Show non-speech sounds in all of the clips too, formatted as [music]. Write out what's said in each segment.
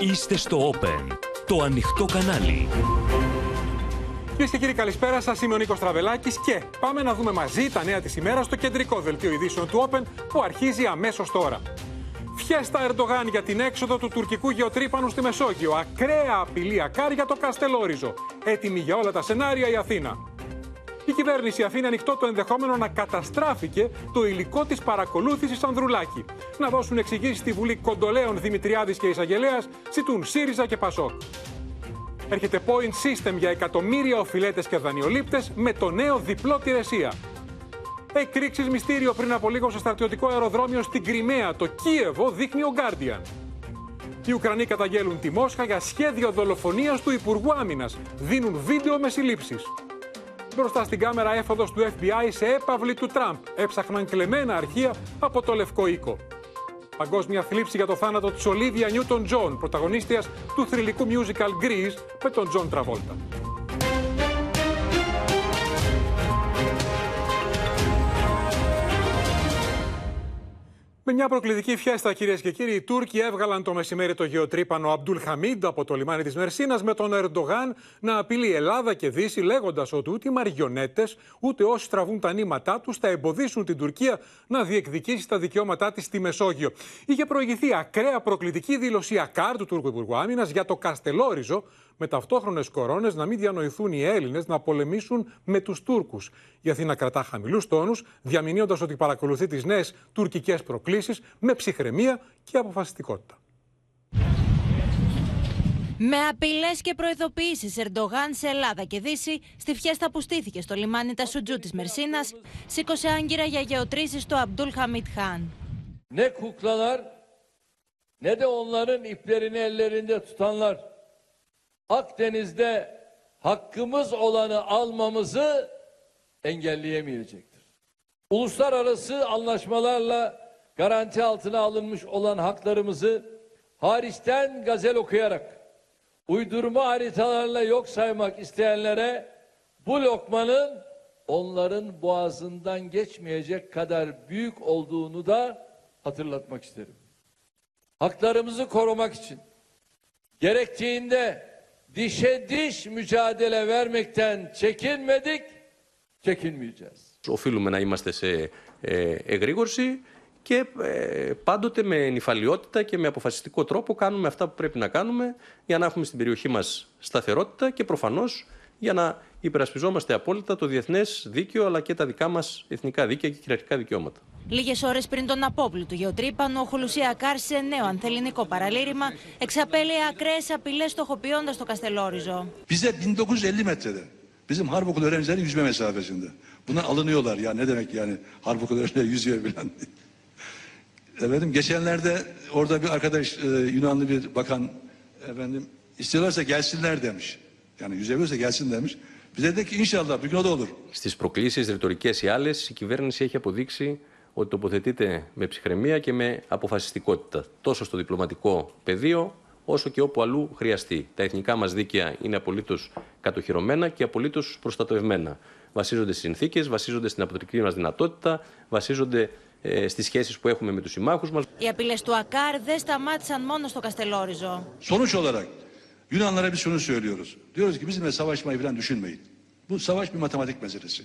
Είστε στο Open, το ανοιχτό κανάλι. Κυρίες και κύριοι, καλησπέρα σας. Είμαι ο Νίκος Τραβελάκης και πάμε να δούμε μαζί τα νέα της ημέρας στο κεντρικό δελτίο ειδήσεων του Open που αρχίζει αμέσως τώρα. Φιέστα Ερντογάν για την έξοδο του τουρκικού γεωτρύπανου στη Μεσόγειο. Ακραία απειλή ακάρ για το Καστελόριζο. Έτοιμη για όλα τα σενάρια η Αθήνα. Η κυβέρνηση αφήνει ανοιχτό το ενδεχόμενο να καταστράφηκε το υλικό της παρακολούθησης Ανδρουλάκη. Να δώσουν εξηγήσεις στη Βουλή Κοντολέων Δημητριάδης και Ισαγελέα, ζητούν ΣΥΡΙΖΑ και ΠΑΣΟΚ. Έρχεται point system για εκατομμύρια οφειλέτες και δανειολήπτε με το νέο διπλό τηρεσία. Εκρήξεις μυστήριο πριν από λίγο στο στρατιωτικό αεροδρόμιο στην Κρυμαία. Το Κίεβο δείχνει ο Guardian. Οι Ουκρανοί καταγγέλουν τη Μόσχα για σχέδιο δολοφονίας του Υπουργού Άμυνας. Δίνουν βίντεο με συλλήψεις. Μπροστά στην κάμερα έφοδος του FBI σε έπαυλη του Τραμπ. Έψαχναν κλεμμένα αρχεία από το Λευκό Οίκο. Παγκόσμια θλίψη για το θάνατο της Ολίβια Νιούτον Τζον, πρωταγωνίστριας του θρυλικού musical Grease με τον Τζον Τραβόλτα. Με μια προκλητική φιέστα, κυρίες και κύριοι, οι Τούρκοι έβγαλαν το μεσημέρι το γεωτρύπανο Αμπτούλ Χαμίντ από το λιμάνι της Μερσίνας με τον Ερντογάν να απειλεί Ελλάδα και Δύση, λέγοντας ότι ούτε οι μαριονέτες ούτε όσοι τραβούν τα νήματά τους θα εμποδίσουν την Τουρκία να διεκδικήσει τα δικαιώματά της στη Μεσόγειο. Είχε προηγηθεί ακραία προκλητική δήλωση ακάρ του Τούρκου Υπουργού Άμυνας για το Καστελόριζο, με ταυτόχρονες κορώνες να μην διανοηθούν οι Έλληνες να πολεμήσουν με τους Τούρκους. Η Αθήνα κρατά χαμηλούς τόνους, διαμηνύοντας ότι παρακολουθεί τις νέες τουρκικές προκλήσεις με ψυχραιμία και αποφασιστικότητα. Με απειλές και προειδοποιήσει Ερντογάν σε Ελλάδα και Δύση, στη φιέστα που στήθηκε στο λιμάνι Τασουτζού της Μερσίνας, σήκωσε άγκυρα για γεωτρήσεις στο Αμπτούλ Χαμίτ Χάν. Ne kuklalar ne de onların iplerini ellerinde tutanlar Akdeniz'de hakkımız olanı almamızı engelleyemeyecektir. Uluslararası anlaşmalarla garanti altına alınmış olan haklarımızı hariçten gazel okuyarak uydurma haritalarla yok saymak isteyenlere bu lokmanın onların boğazından geçmeyecek kadar büyük olduğunu da hatırlatmak isterim. Haklarımızı korumak için gerektiğinde dişe diş mücadele vermekten çekinmedik, çekinmeyeceğiz. Οφείλουμε να είμαστε σε ε, εγρήγορση και ε, πάντοτε με νυφαλιότητα και με αποφασιστικό τρόπο κάνουμε αυτά που πρέπει να κάνουμε για να έχουμε στην περιοχή μας σταθερότητα και προφανώς για να υπερασπιζόμαστε απόλυτα το διεθνές δίκαιο αλλά και τα δικά μας εθνικά δίκαια και κυριαρχικά δικαιώματα. Λίγες ώρες πριν τον απόπλου του γεωτρύπανου, ο Χουλουσία κάρσε νέο ανθεληνικό παραλήρημα, εξαπέλυε ακραίες απειλές στοχοποιώντας το Καστελόριζο. Bize 1950 metrede. Bizim harp okulu öğrencileri yüzme mesafesinde. Bunlar alınıyorlar ya ne demek yani harp okulu [laughs] öğrencileri yüzüyor bilen. Efendim geçenlerde orada bir arkadaş e, Yunanlı bir bakan efendim istiyorlarsa gelsinler demiş. Yani yüzebiliyorsa gelsin demiş. Bize de ki inşallah bir gün o da olur. Στις προκλήσεις ρητορικές ή άλλες, η κυβέρνηση έχει αποδείξει ότι τοποθετείται με ψυχραιμία και με αποφασιστικότητα, τόσο στο διπλωματικό πεδίο, όσο και όπου αλλού χρειαστεί. Τα εθνικά μας δίκαια είναι απολύτως κατοχυρωμένα και απολύτως προστατευμένα. Βασίζονται στις συνθήκες, βασίζονται στην αποτρική μας δυνατότητα, βασίζονται ε, στις σχέσεις που έχουμε με τους συμμάχους μας. Οι απειλές του ΑΚΑΡ δεν σταμάτησαν μόνο στο Καστελόριζο. Sonuç olarak Yunanlara biz şunu söylüyoruz. Diyoruz ki bizimle savaşmayı falan düşünmeyin. Bu savaş bir matematik meselesi.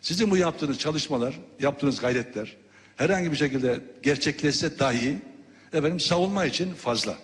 Sizin bu yaptığınız çalışmalar, yaptığınız gayretler herhangi bir şekilde gerçekleşse dahi efendim savunma için fazla.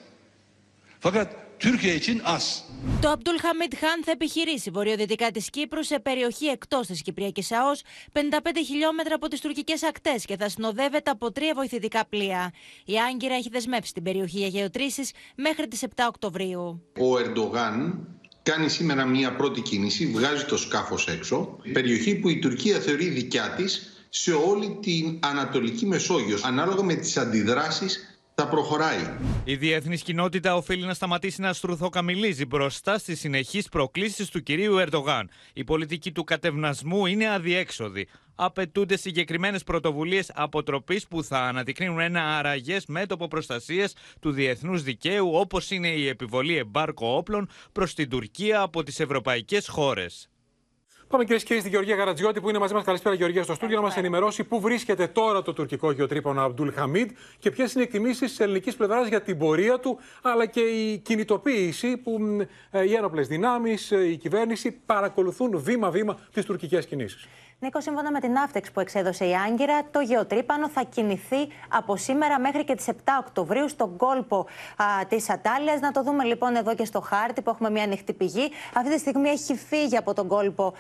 Fakat Türkiye için az. Το Αμπτούλ Χαμίτ Χάν θα επιχειρήσει βορειοδυτικά της Κύπρου σε περιοχή εκτός της Κυπριακής ΑΟΣ, 55 χιλιόμετρα από τις τουρκικές ακτές και θα συνοδεύεται από τρία βοηθητικά πλοία. Η Άγκυρα έχει δεσμεύσει την περιοχή για γεωτρήσεις μέχρι τις 7 Οκτωβρίου. Ο Ερντογάν κάνει σήμερα μια πρώτη κίνηση, βγάζει το σκάφος έξω, περιοχή που η Τουρκία θεωρεί δικιά της σε όλη την Ανατολική Μεσόγειο. Ανάλογα με τις αντιδράσεις θα προχωράει. Η διεθνής κοινότητα οφείλει να σταματήσει να στρουθοκαμιλίζει μπροστά στις συνεχείς προκλήσεις του κυρίου Ερντογάν. Η πολιτική του κατευνασμού είναι αδιέξοδη. Απαιτούνται συγκεκριμένες πρωτοβουλίες αποτροπής που θα αναδεικνύουν ένα αραγές μέτωπο προστασίας του διεθνούς δικαίου, όπως είναι η επιβολή εμπάρκο όπλων προς την Τουρκία από τις ευρωπαϊκές χώρες. Πάμε κυρίες και κύριοι στη Γεωργία Γαρατζιώτη που είναι μαζί μας. Καλησπέρα, Γεωργία, στο στούντιο να μας ενημερώσει πού βρίσκεται τώρα το τουρκικό γεωτρύπανο Αμπτούλ Χαμίδ και ποιες είναι οι εκτιμήσεις της ελληνικής πλευράς για την πορεία του, αλλά και η κινητοποίηση που ε, οι ένοπλες δυνάμεις, ε, η κυβέρνηση παρακολουθούν βήμα-βήμα τις τουρκικές κινήσεις. Νίκο, σύμφωνα με την Αύτεξ που εξέδωσε η Άγκυρα, το γεωτρύπανο θα κινηθεί από σήμερα μέχρι και τις 7 Οκτωβρίου στον κόλπο της Ατάλειας. Να το δούμε λοιπόν εδώ και στο χάρτη που έχουμε μια ανοιχτή πηγή. Αυτή τη στιγμή έχει φύγει από τον κόλπο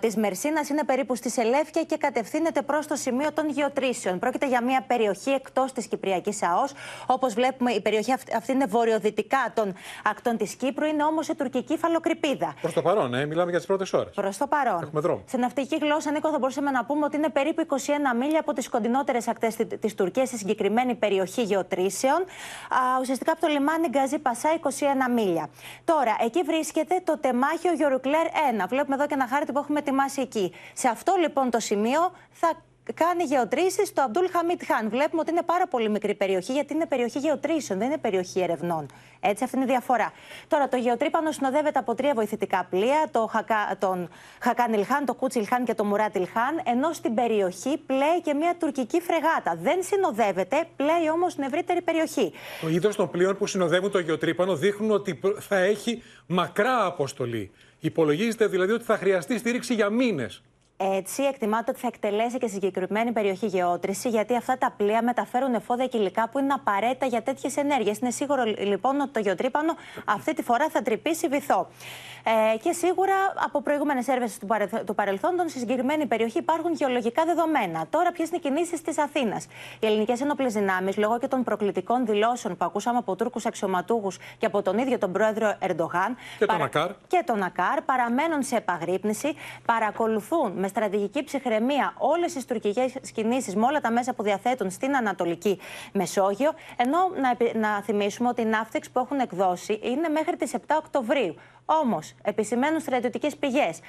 της Μερσίνας, είναι περίπου στη Σελέφια και κατευθύνεται προς το σημείο των γεωτρήσεων. Πρόκειται για μια περιοχή εκτός της Κυπριακής ΑΟΣ. Όπως βλέπουμε, η περιοχή αυτή είναι βορειοδυτικά των ακτών της Κύπρου, είναι όμως η τουρκική φαλοκρηπίδα. Προς το παρόν, ε, μιλάμε για τις πρώτες ώρες. Προς το παρόν. Έχουμε δρόμο. Σε ναυτική γλώσσα, θα μπορούσαμε να πούμε ότι είναι περίπου 21 μίλια από τις κοντινότερες ακτές τη Τουρκίας, στη συγκεκριμένη περιοχή γεωτρήσεων. Α, ουσιαστικά από το λιμάνι Γκαζί Πασά, 21 μίλια. Τώρα, εκεί βρίσκεται το τεμάχιο Γιορουκλέρ 1. Βλέπουμε εδώ και ένα χάρτη που έχουμε ετοιμάσει εκεί. Σε αυτό λοιπόν το σημείο θα κάνει γεωτρήσεις στο Αμπτούλ Χαμίτ Χάν. Βλέπουμε ότι είναι πάρα πολύ μικρή περιοχή, γιατί είναι περιοχή γεωτρήσεων, δεν είναι περιοχή ερευνών. Έτσι, αυτή είναι η διαφορά. Τώρα, το γεωτρύπανο συνοδεύεται από τρία βοηθητικά πλοία, το Χακα, τον Χακάν Ιλχάν, το Κούτσι Ιλχάν και το Μουράτ Ιλχάν, ενώ στην περιοχή πλέει και μια τουρκική φρεγάτα. Δεν συνοδεύεται, πλέει όμως στην ευρύτερη περιοχή. Το είδος των πλοίων που συνοδεύουν το γεωτρύπανο δείχνουν ότι θα έχει μακρά αποστολή. Υπολογίζεται δηλαδή ότι θα χρειαστεί στήριξη για μήνες. Έτσι, εκτιμάται ότι θα εκτελέσει και συγκεκριμένη περιοχή γεώτρηση, γιατί αυτά τα πλοία μεταφέρουν εφόδια και υλικά που είναι απαραίτητα για τέτοιες ενέργειες. Είναι σίγουρο λοιπόν ότι το γεωτρύπανο αυτή τη φορά θα τρυπήσει βυθό. Ε, και σίγουρα από προηγούμενες έρευνες του, παρελθ, του παρελθόντων, στη συγκεκριμένη περιοχή υπάρχουν γεωλογικά δεδομένα. Τώρα, ποιες είναι οι κινήσεις της Αθήνας; Οι ελληνικές ενόπλες δυνάμεις, λόγω και των προκλητικών δηλώσεων που ακούσαμε από Τούρκους αξιωματούχους και από τον ίδιο τον πρόεδρο Ερντογάν και, παρα... τον Ακάρ. και τον Ακάρ, παραμένουν σε επαγρύπνηση, παρακολουθούν με στρατηγική ψυχραιμία όλες τις τουρκικές κινήσεις με όλα τα μέσα που διαθέτουν στην Ανατολική Μεσόγειο. Ενώ να, να θυμίσουμε ότι οι ναύτεξ που έχουν εκδώσει είναι μέχρι τις 7 Οκτωβρίου. Όμως, επισημαίνουν στρατιωτικές πηγές,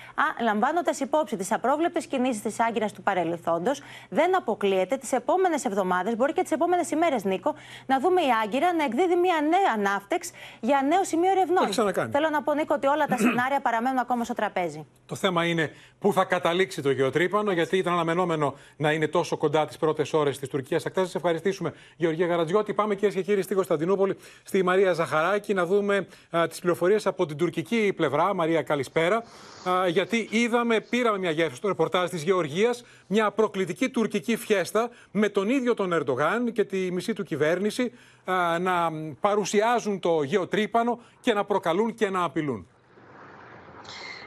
λαμβάνοντας υπόψη τις απρόβλεπτες κινήσεις της Άγκυρας του παρελθόντος, δεν αποκλείεται τις επόμενες εβδομάδες, μπορεί και τις επόμενες ημέρες, Νίκο, να δούμε η Άγκυρα να εκδίδει μια νέα ναύτεξ για νέο σημείο ερευνών. Θέλω να πω, Νίκο, ότι όλα τα σενάρια [clears throat] παραμένουν ακόμα στο τραπέζι. Το θέμα είναι πού θα καταλήξει το γεωτρύπανο, γιατί ήταν αναμενόμενο να είναι τόσο κοντά τις πρώτες ώρες της Τουρκίας. Ακτά σας ευχαριστήσουμε, Γεωργία Γαρατζιώτη. Πάμε κυρίες και κύριοι στη Κωνσταντινούπολη, στη Μαρία Ζαχαράκη, να δούμε τις πληροφορίες από την τουρκική τουρκική πλευρά. Μαρία, καλησπέρα. γιατί είδαμε, πήραμε μια γεύση στο ρεπορτάζ της Γεωργίας, μια προκλητική τουρκική φιέστα με τον ίδιο τον Ερντογάν και τη μισή του κυβέρνηση να παρουσιάζουν το γεωτρύπανο και να προκαλούν και να απειλούν.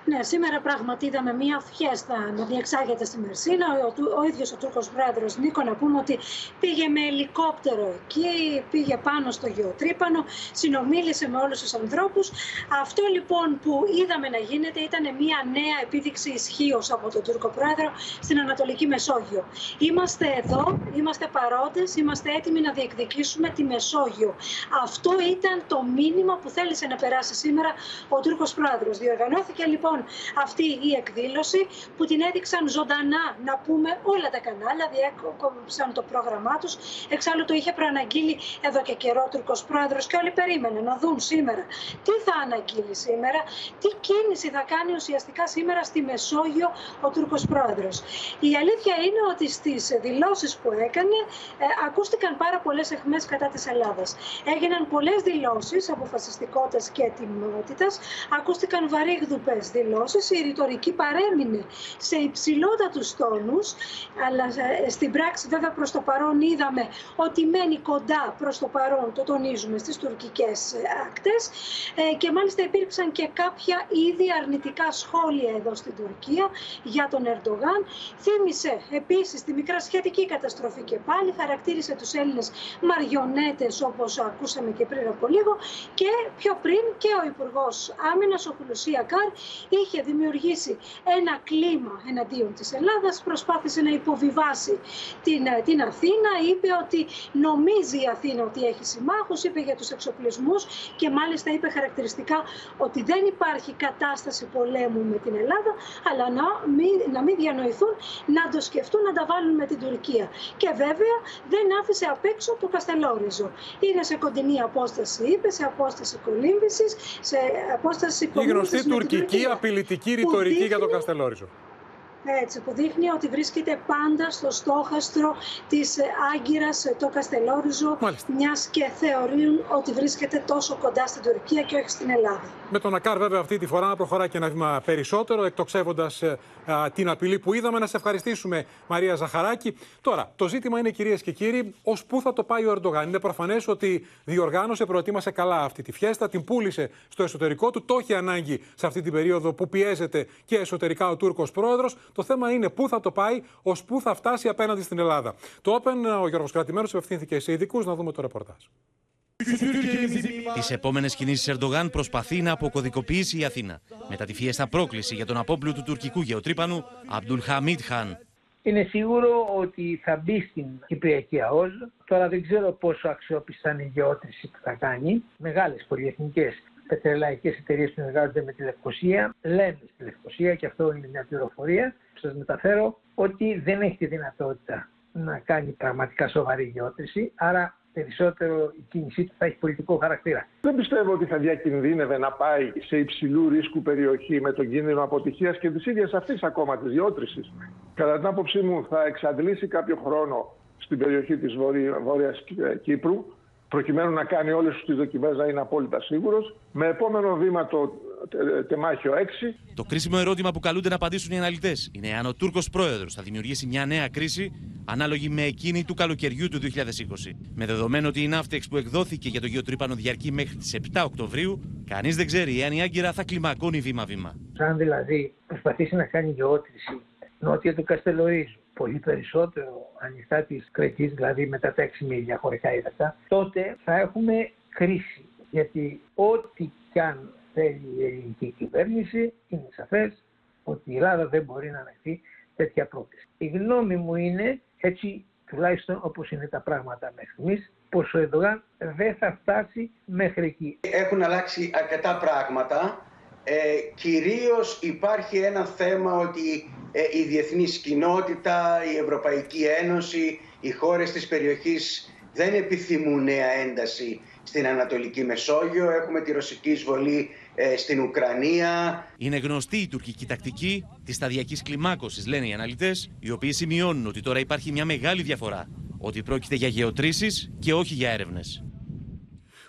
Ναι, σήμερα πράγματι είδαμε μία φιέστα να διεξάγεται στη Μερσίνα. Ο, ο ίδιος ο Τούρκος πρόεδρος Νίκο, να πούμε ότι πήγε με ελικόπτερο εκεί, πήγε πάνω στο γεωτρύπανο, συνομίλησε με όλους τους ανθρώπους. Αυτό λοιπόν που είδαμε να γίνεται ήταν μία νέα επίδειξη ισχύω από τον Τούρκο πρόεδρο στην Ανατολική Μεσόγειο. Είμαστε εδώ, είμαστε παρόντες, είμαστε έτοιμοι να διεκδικήσουμε τη Μεσόγειο. Αυτό ήταν το μήνυμα που θέλησε να περάσει σήμερα ο Τούρκος πρόεδρος. Διοργανώθηκε λοιπόν Λοιπόν αυτή η εκδήλωση που την έδειξαν ζωντανά να πούμε όλα τα κανάλια, διέκοψαν το πρόγραμμά τους. Εξάλλου το είχε προαναγγείλει εδώ και καιρό ο Τουρκος Πρόεδρος και όλοι περίμεναν να δουν σήμερα τι θα αναγγείλει σήμερα, τι κίνηση θα κάνει ουσιαστικά σήμερα στη Μεσόγειο ο Τούρκος Πρόεδρος. Η αλήθεια είναι ότι στις δηλώσεις που έκανε ε, ακούστηκαν πάρα πολλές εχμές κατά της Ελλάδας. Έγιναν πολλές δηλώσεις αποφασιστικότητας και ετοιμότητας, ακούστηκαν βαρύγδουπες δηλώσεις η ρητορική παρέμεινε σε υψηλότατου τόνους, αλλά ε, στην πράξη βέβαια προς το παρόν είδαμε ότι μένει κοντά προς το παρόν, το τονίζουμε στις τουρκικές ε, ακτές ε, και μάλιστα υπήρξαν και κάποια ήδη αρνητικά σχόλια εδώ στην Τουρκία για τον Ερντογάν. Θύμησε επίσης τη μικρά σχετική καταστροφή και πάλι, χαρακτήρισε τους Έλληνες μαριονέτες όπως ακούσαμε και πριν από λίγο και πιο πριν και ο Υπουργός Άμυνας, ο Χουλουσία Καρ, είχε δημιουργήσει ένα κλίμα εναντίον της Ελλάδας, προσπάθησε να υποβιβάσει την, ε, την Αθήνα, είπε ότι νομίζει η Αθήνα ότι έχει συμμάχους, είπε για τους εξοπλισμούς και μάλιστα είπε χαρακτηριστικά ότι δεν υπάρχει κατάσταση πολέμου με την Ελλάδα, αλλά να μην, να μην διανοηθούν να το σκεφτούν να τα βάλουν με την Τουρκία. Και βέβαια δεν άφησε απ' έξω το Καστελόριζο. Είναι σε κοντινή απόσταση, είπε, σε απόσταση κολύμβησης, σε απόσταση Η γνωστή τουρκική απειλητική ρητορική για τον Καστελόριζο έτσι, που δείχνει ότι βρίσκεται πάντα στο στόχαστρο της ε, Άγκυρας ε, το Καστελόριζο, Μάλιστα. μιας και θεωρούν ότι βρίσκεται τόσο κοντά στην Τουρκία και όχι στην Ελλάδα. Με τον Ακάρ βέβαια αυτή τη φορά να προχωρά και ένα βήμα περισσότερο, εκτοξεύοντας ε, την απειλή που είδαμε. Να σε ευχαριστήσουμε Μαρία Ζαχαράκη. Τώρα, το ζήτημα είναι κυρίες και κύριοι, ως πού θα το πάει ο Ερντογάν; Είναι προφανές ότι διοργάνωσε, προετοίμασε καλά αυτή τη φιέστα, την πούλησε στο εσωτερικό του, το έχει ανάγκη σε αυτή την περίοδο που πιέζεται και εσωτερικά ο Τούρκος πρόεδρος. Το θέμα είναι πού θα το πάει, ως πού θα φτάσει απέναντι στην Ελλάδα. Το Open, ο Γιώργος Κρατημένος απευθύνθηκε σε ειδικούς να δούμε το ρεπορτάζ. Τις επόμενες κινήσεις Ερντογάν προσπαθεί να αποκωδικοποιήσει η Αθήνα. Μετά τη φιέστα πρόκληση για τον απόπλου του τουρκικού γεωτρύπανου, Αμπτουλ Χαμίτ Χαν. Είναι σίγουρο ότι θα μπει στην Κυπριακή ΑΟΣ. Τώρα δεν ξέρω πόσο αξιόπιστα είναι η γεώτρηση που θα κάνει. Μεγάλες πολυεθνικές πετρελαϊκές εταιρείες που συνεργάζονται με τη Λευκοσία λένε στη Λευκοσία και αυτό είναι μια πληροφορία που σας μεταφέρω ότι δεν έχει τη δυνατότητα να κάνει πραγματικά σοβαρή γεώτρηση άρα περισσότερο η κίνησή του θα έχει πολιτικό χαρακτήρα. Δεν πιστεύω ότι θα διακινδύνευε να πάει σε υψηλού ρίσκου περιοχή με τον κίνδυνο αποτυχίας και της ίδιας αυτής ακόμα της γεώτρησης. Κατά την άποψή μου, θα εξαντλήσει κάποιο χρόνο στην περιοχή της Βόρειας Κύπρου προκειμένου να κάνει όλες τις δοκιμές να είναι απόλυτα σίγουρος. Με επόμενο βήμα το τεμάχιο 6. Το κρίσιμο ερώτημα που καλούνται να απαντήσουν οι αναλυτές είναι αν ο Τούρκος πρόεδρος θα δημιουργήσει μια νέα κρίση ανάλογη με εκείνη του καλοκαιριού του 2020. Με δεδομένο ότι η ναύτεξ που εκδόθηκε για το γεωτρύπανο διαρκεί μέχρι τις 7 Οκτωβρίου, κανείς δεν ξέρει αν η Άγκυρα θα κλιμακώνει βήμα-βήμα. Αν δηλαδή προσπαθήσει να κάνει γεώτρηση νότια του Καστελορίζου πολύ περισσότερο ανοιχτά της Κρετής, δηλαδή μετά τα 6 μίλια χωρικά ύδατα, τότε θα έχουμε κρίση. Γιατί ό,τι κι αν θέλει η ελληνική κυβέρνηση, είναι σαφές ότι η Ελλάδα δεν μπορεί να ανεχθεί τέτοια πρόκληση. Η γνώμη μου είναι, έτσι τουλάχιστον όπως είναι τα πράγματα μέχρι στιγμής, πως ο Ερντογάν δεν θα φτάσει μέχρι εκεί. Έχουν αλλάξει αρκετά πράγματα. Ε, κυρίως υπάρχει ένα θέμα ότι ε, η διεθνής κοινότητα, η Ευρωπαϊκή Ένωση, οι χώρες της περιοχής δεν επιθυμούν νέα ένταση στην Ανατολική Μεσόγειο. Έχουμε τη ρωσική εισβολή ε, στην Ουκρανία. Είναι γνωστή η τουρκική τακτική της σταδιακής κλιμάκωσης, λένε οι αναλυτές, οι οποίοι σημειώνουν ότι τώρα υπάρχει μια μεγάλη διαφορά. Ότι πρόκειται για γεωτρήσεις και όχι για έρευνες.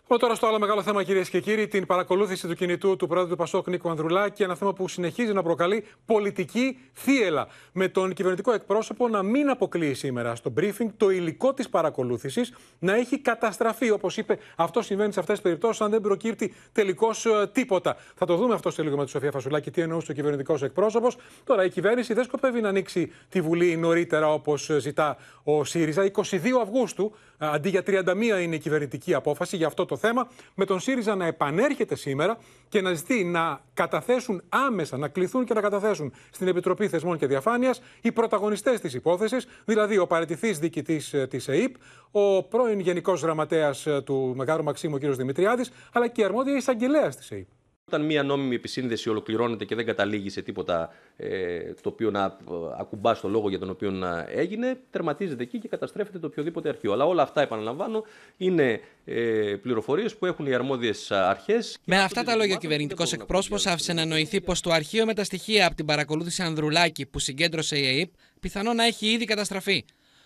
Πάμε τώρα στο άλλο μεγάλο θέμα, κυρίες και κύριοι, την παρακολούθηση του κινητού του πρόεδρου του Πασόκ Νίκο Ανδρουλάκη. Ένα θέμα που συνεχίζει να προκαλεί πολιτική θύελα. Με τον κυβερνητικό εκπρόσωπο να μην αποκλείει σήμερα στο briefing το υλικό της παρακολούθησης να έχει καταστραφεί. Όπως είπε, αυτό συμβαίνει σε αυτές τις περιπτώσεις, αν δεν προκύπτει τελικώς ε, τίποτα. Θα το δούμε αυτό σε λίγο με τη Σοφία Φασουλάκη, τι εννοούσε ο κυβερνητικός εκπρόσωπος. Τώρα η κυβέρνηση δεν σκοπεύει να ανοίξει τη Βουλή νωρίτερα όπως ζητά ο ΣΥΡΙΖΑ. 22 Αυγούστου, ε, αντί για 31 είναι η κυβερνητική απόφαση για αυτό το θέμα, με τον ΣΥΡΙΖΑ να επανέρχεται σήμερα και να ζητεί να καταθέσουν άμεσα, να κληθούν και να καταθέσουν στην Επιτροπή Θεσμών και Διαφάνειας οι πρωταγωνιστές της υπόθεσης, δηλαδή ο παρετηθή διοικητής ε, της ΕΕΠ, ο πρώην Γενικός Γραμματέας ε, του Μεγάρου Μαξίμου, ο κ. Δημητριάδης, αλλά και η αρμόδια εισαγγελέας της ΕΕΠ. Όταν μία νόμιμη επισύνδεση ολοκληρώνεται και δεν καταλήγει σε τίποτα ε, το οποίο να ε, ακουμπά στο λόγο για τον οποίο να έγινε, τερματίζεται εκεί και καταστρέφεται το οποιοδήποτε αρχείο. Αλλά όλα αυτά, επαναλαμβάνω, είναι ε, πληροφορίες που έχουν οι αρμόδιες αρχές. Με αυτά τα λόγια, ο κυβερνητικός εκπρόσωπος άφησε να νοηθεί πως το αρχείο με τα στοιχεία από την παρακολούθηση Ανδρουλάκη που συγκέντρωσε η ΑΕΠ πιθανόν να έχει ήδη καταστραφεί.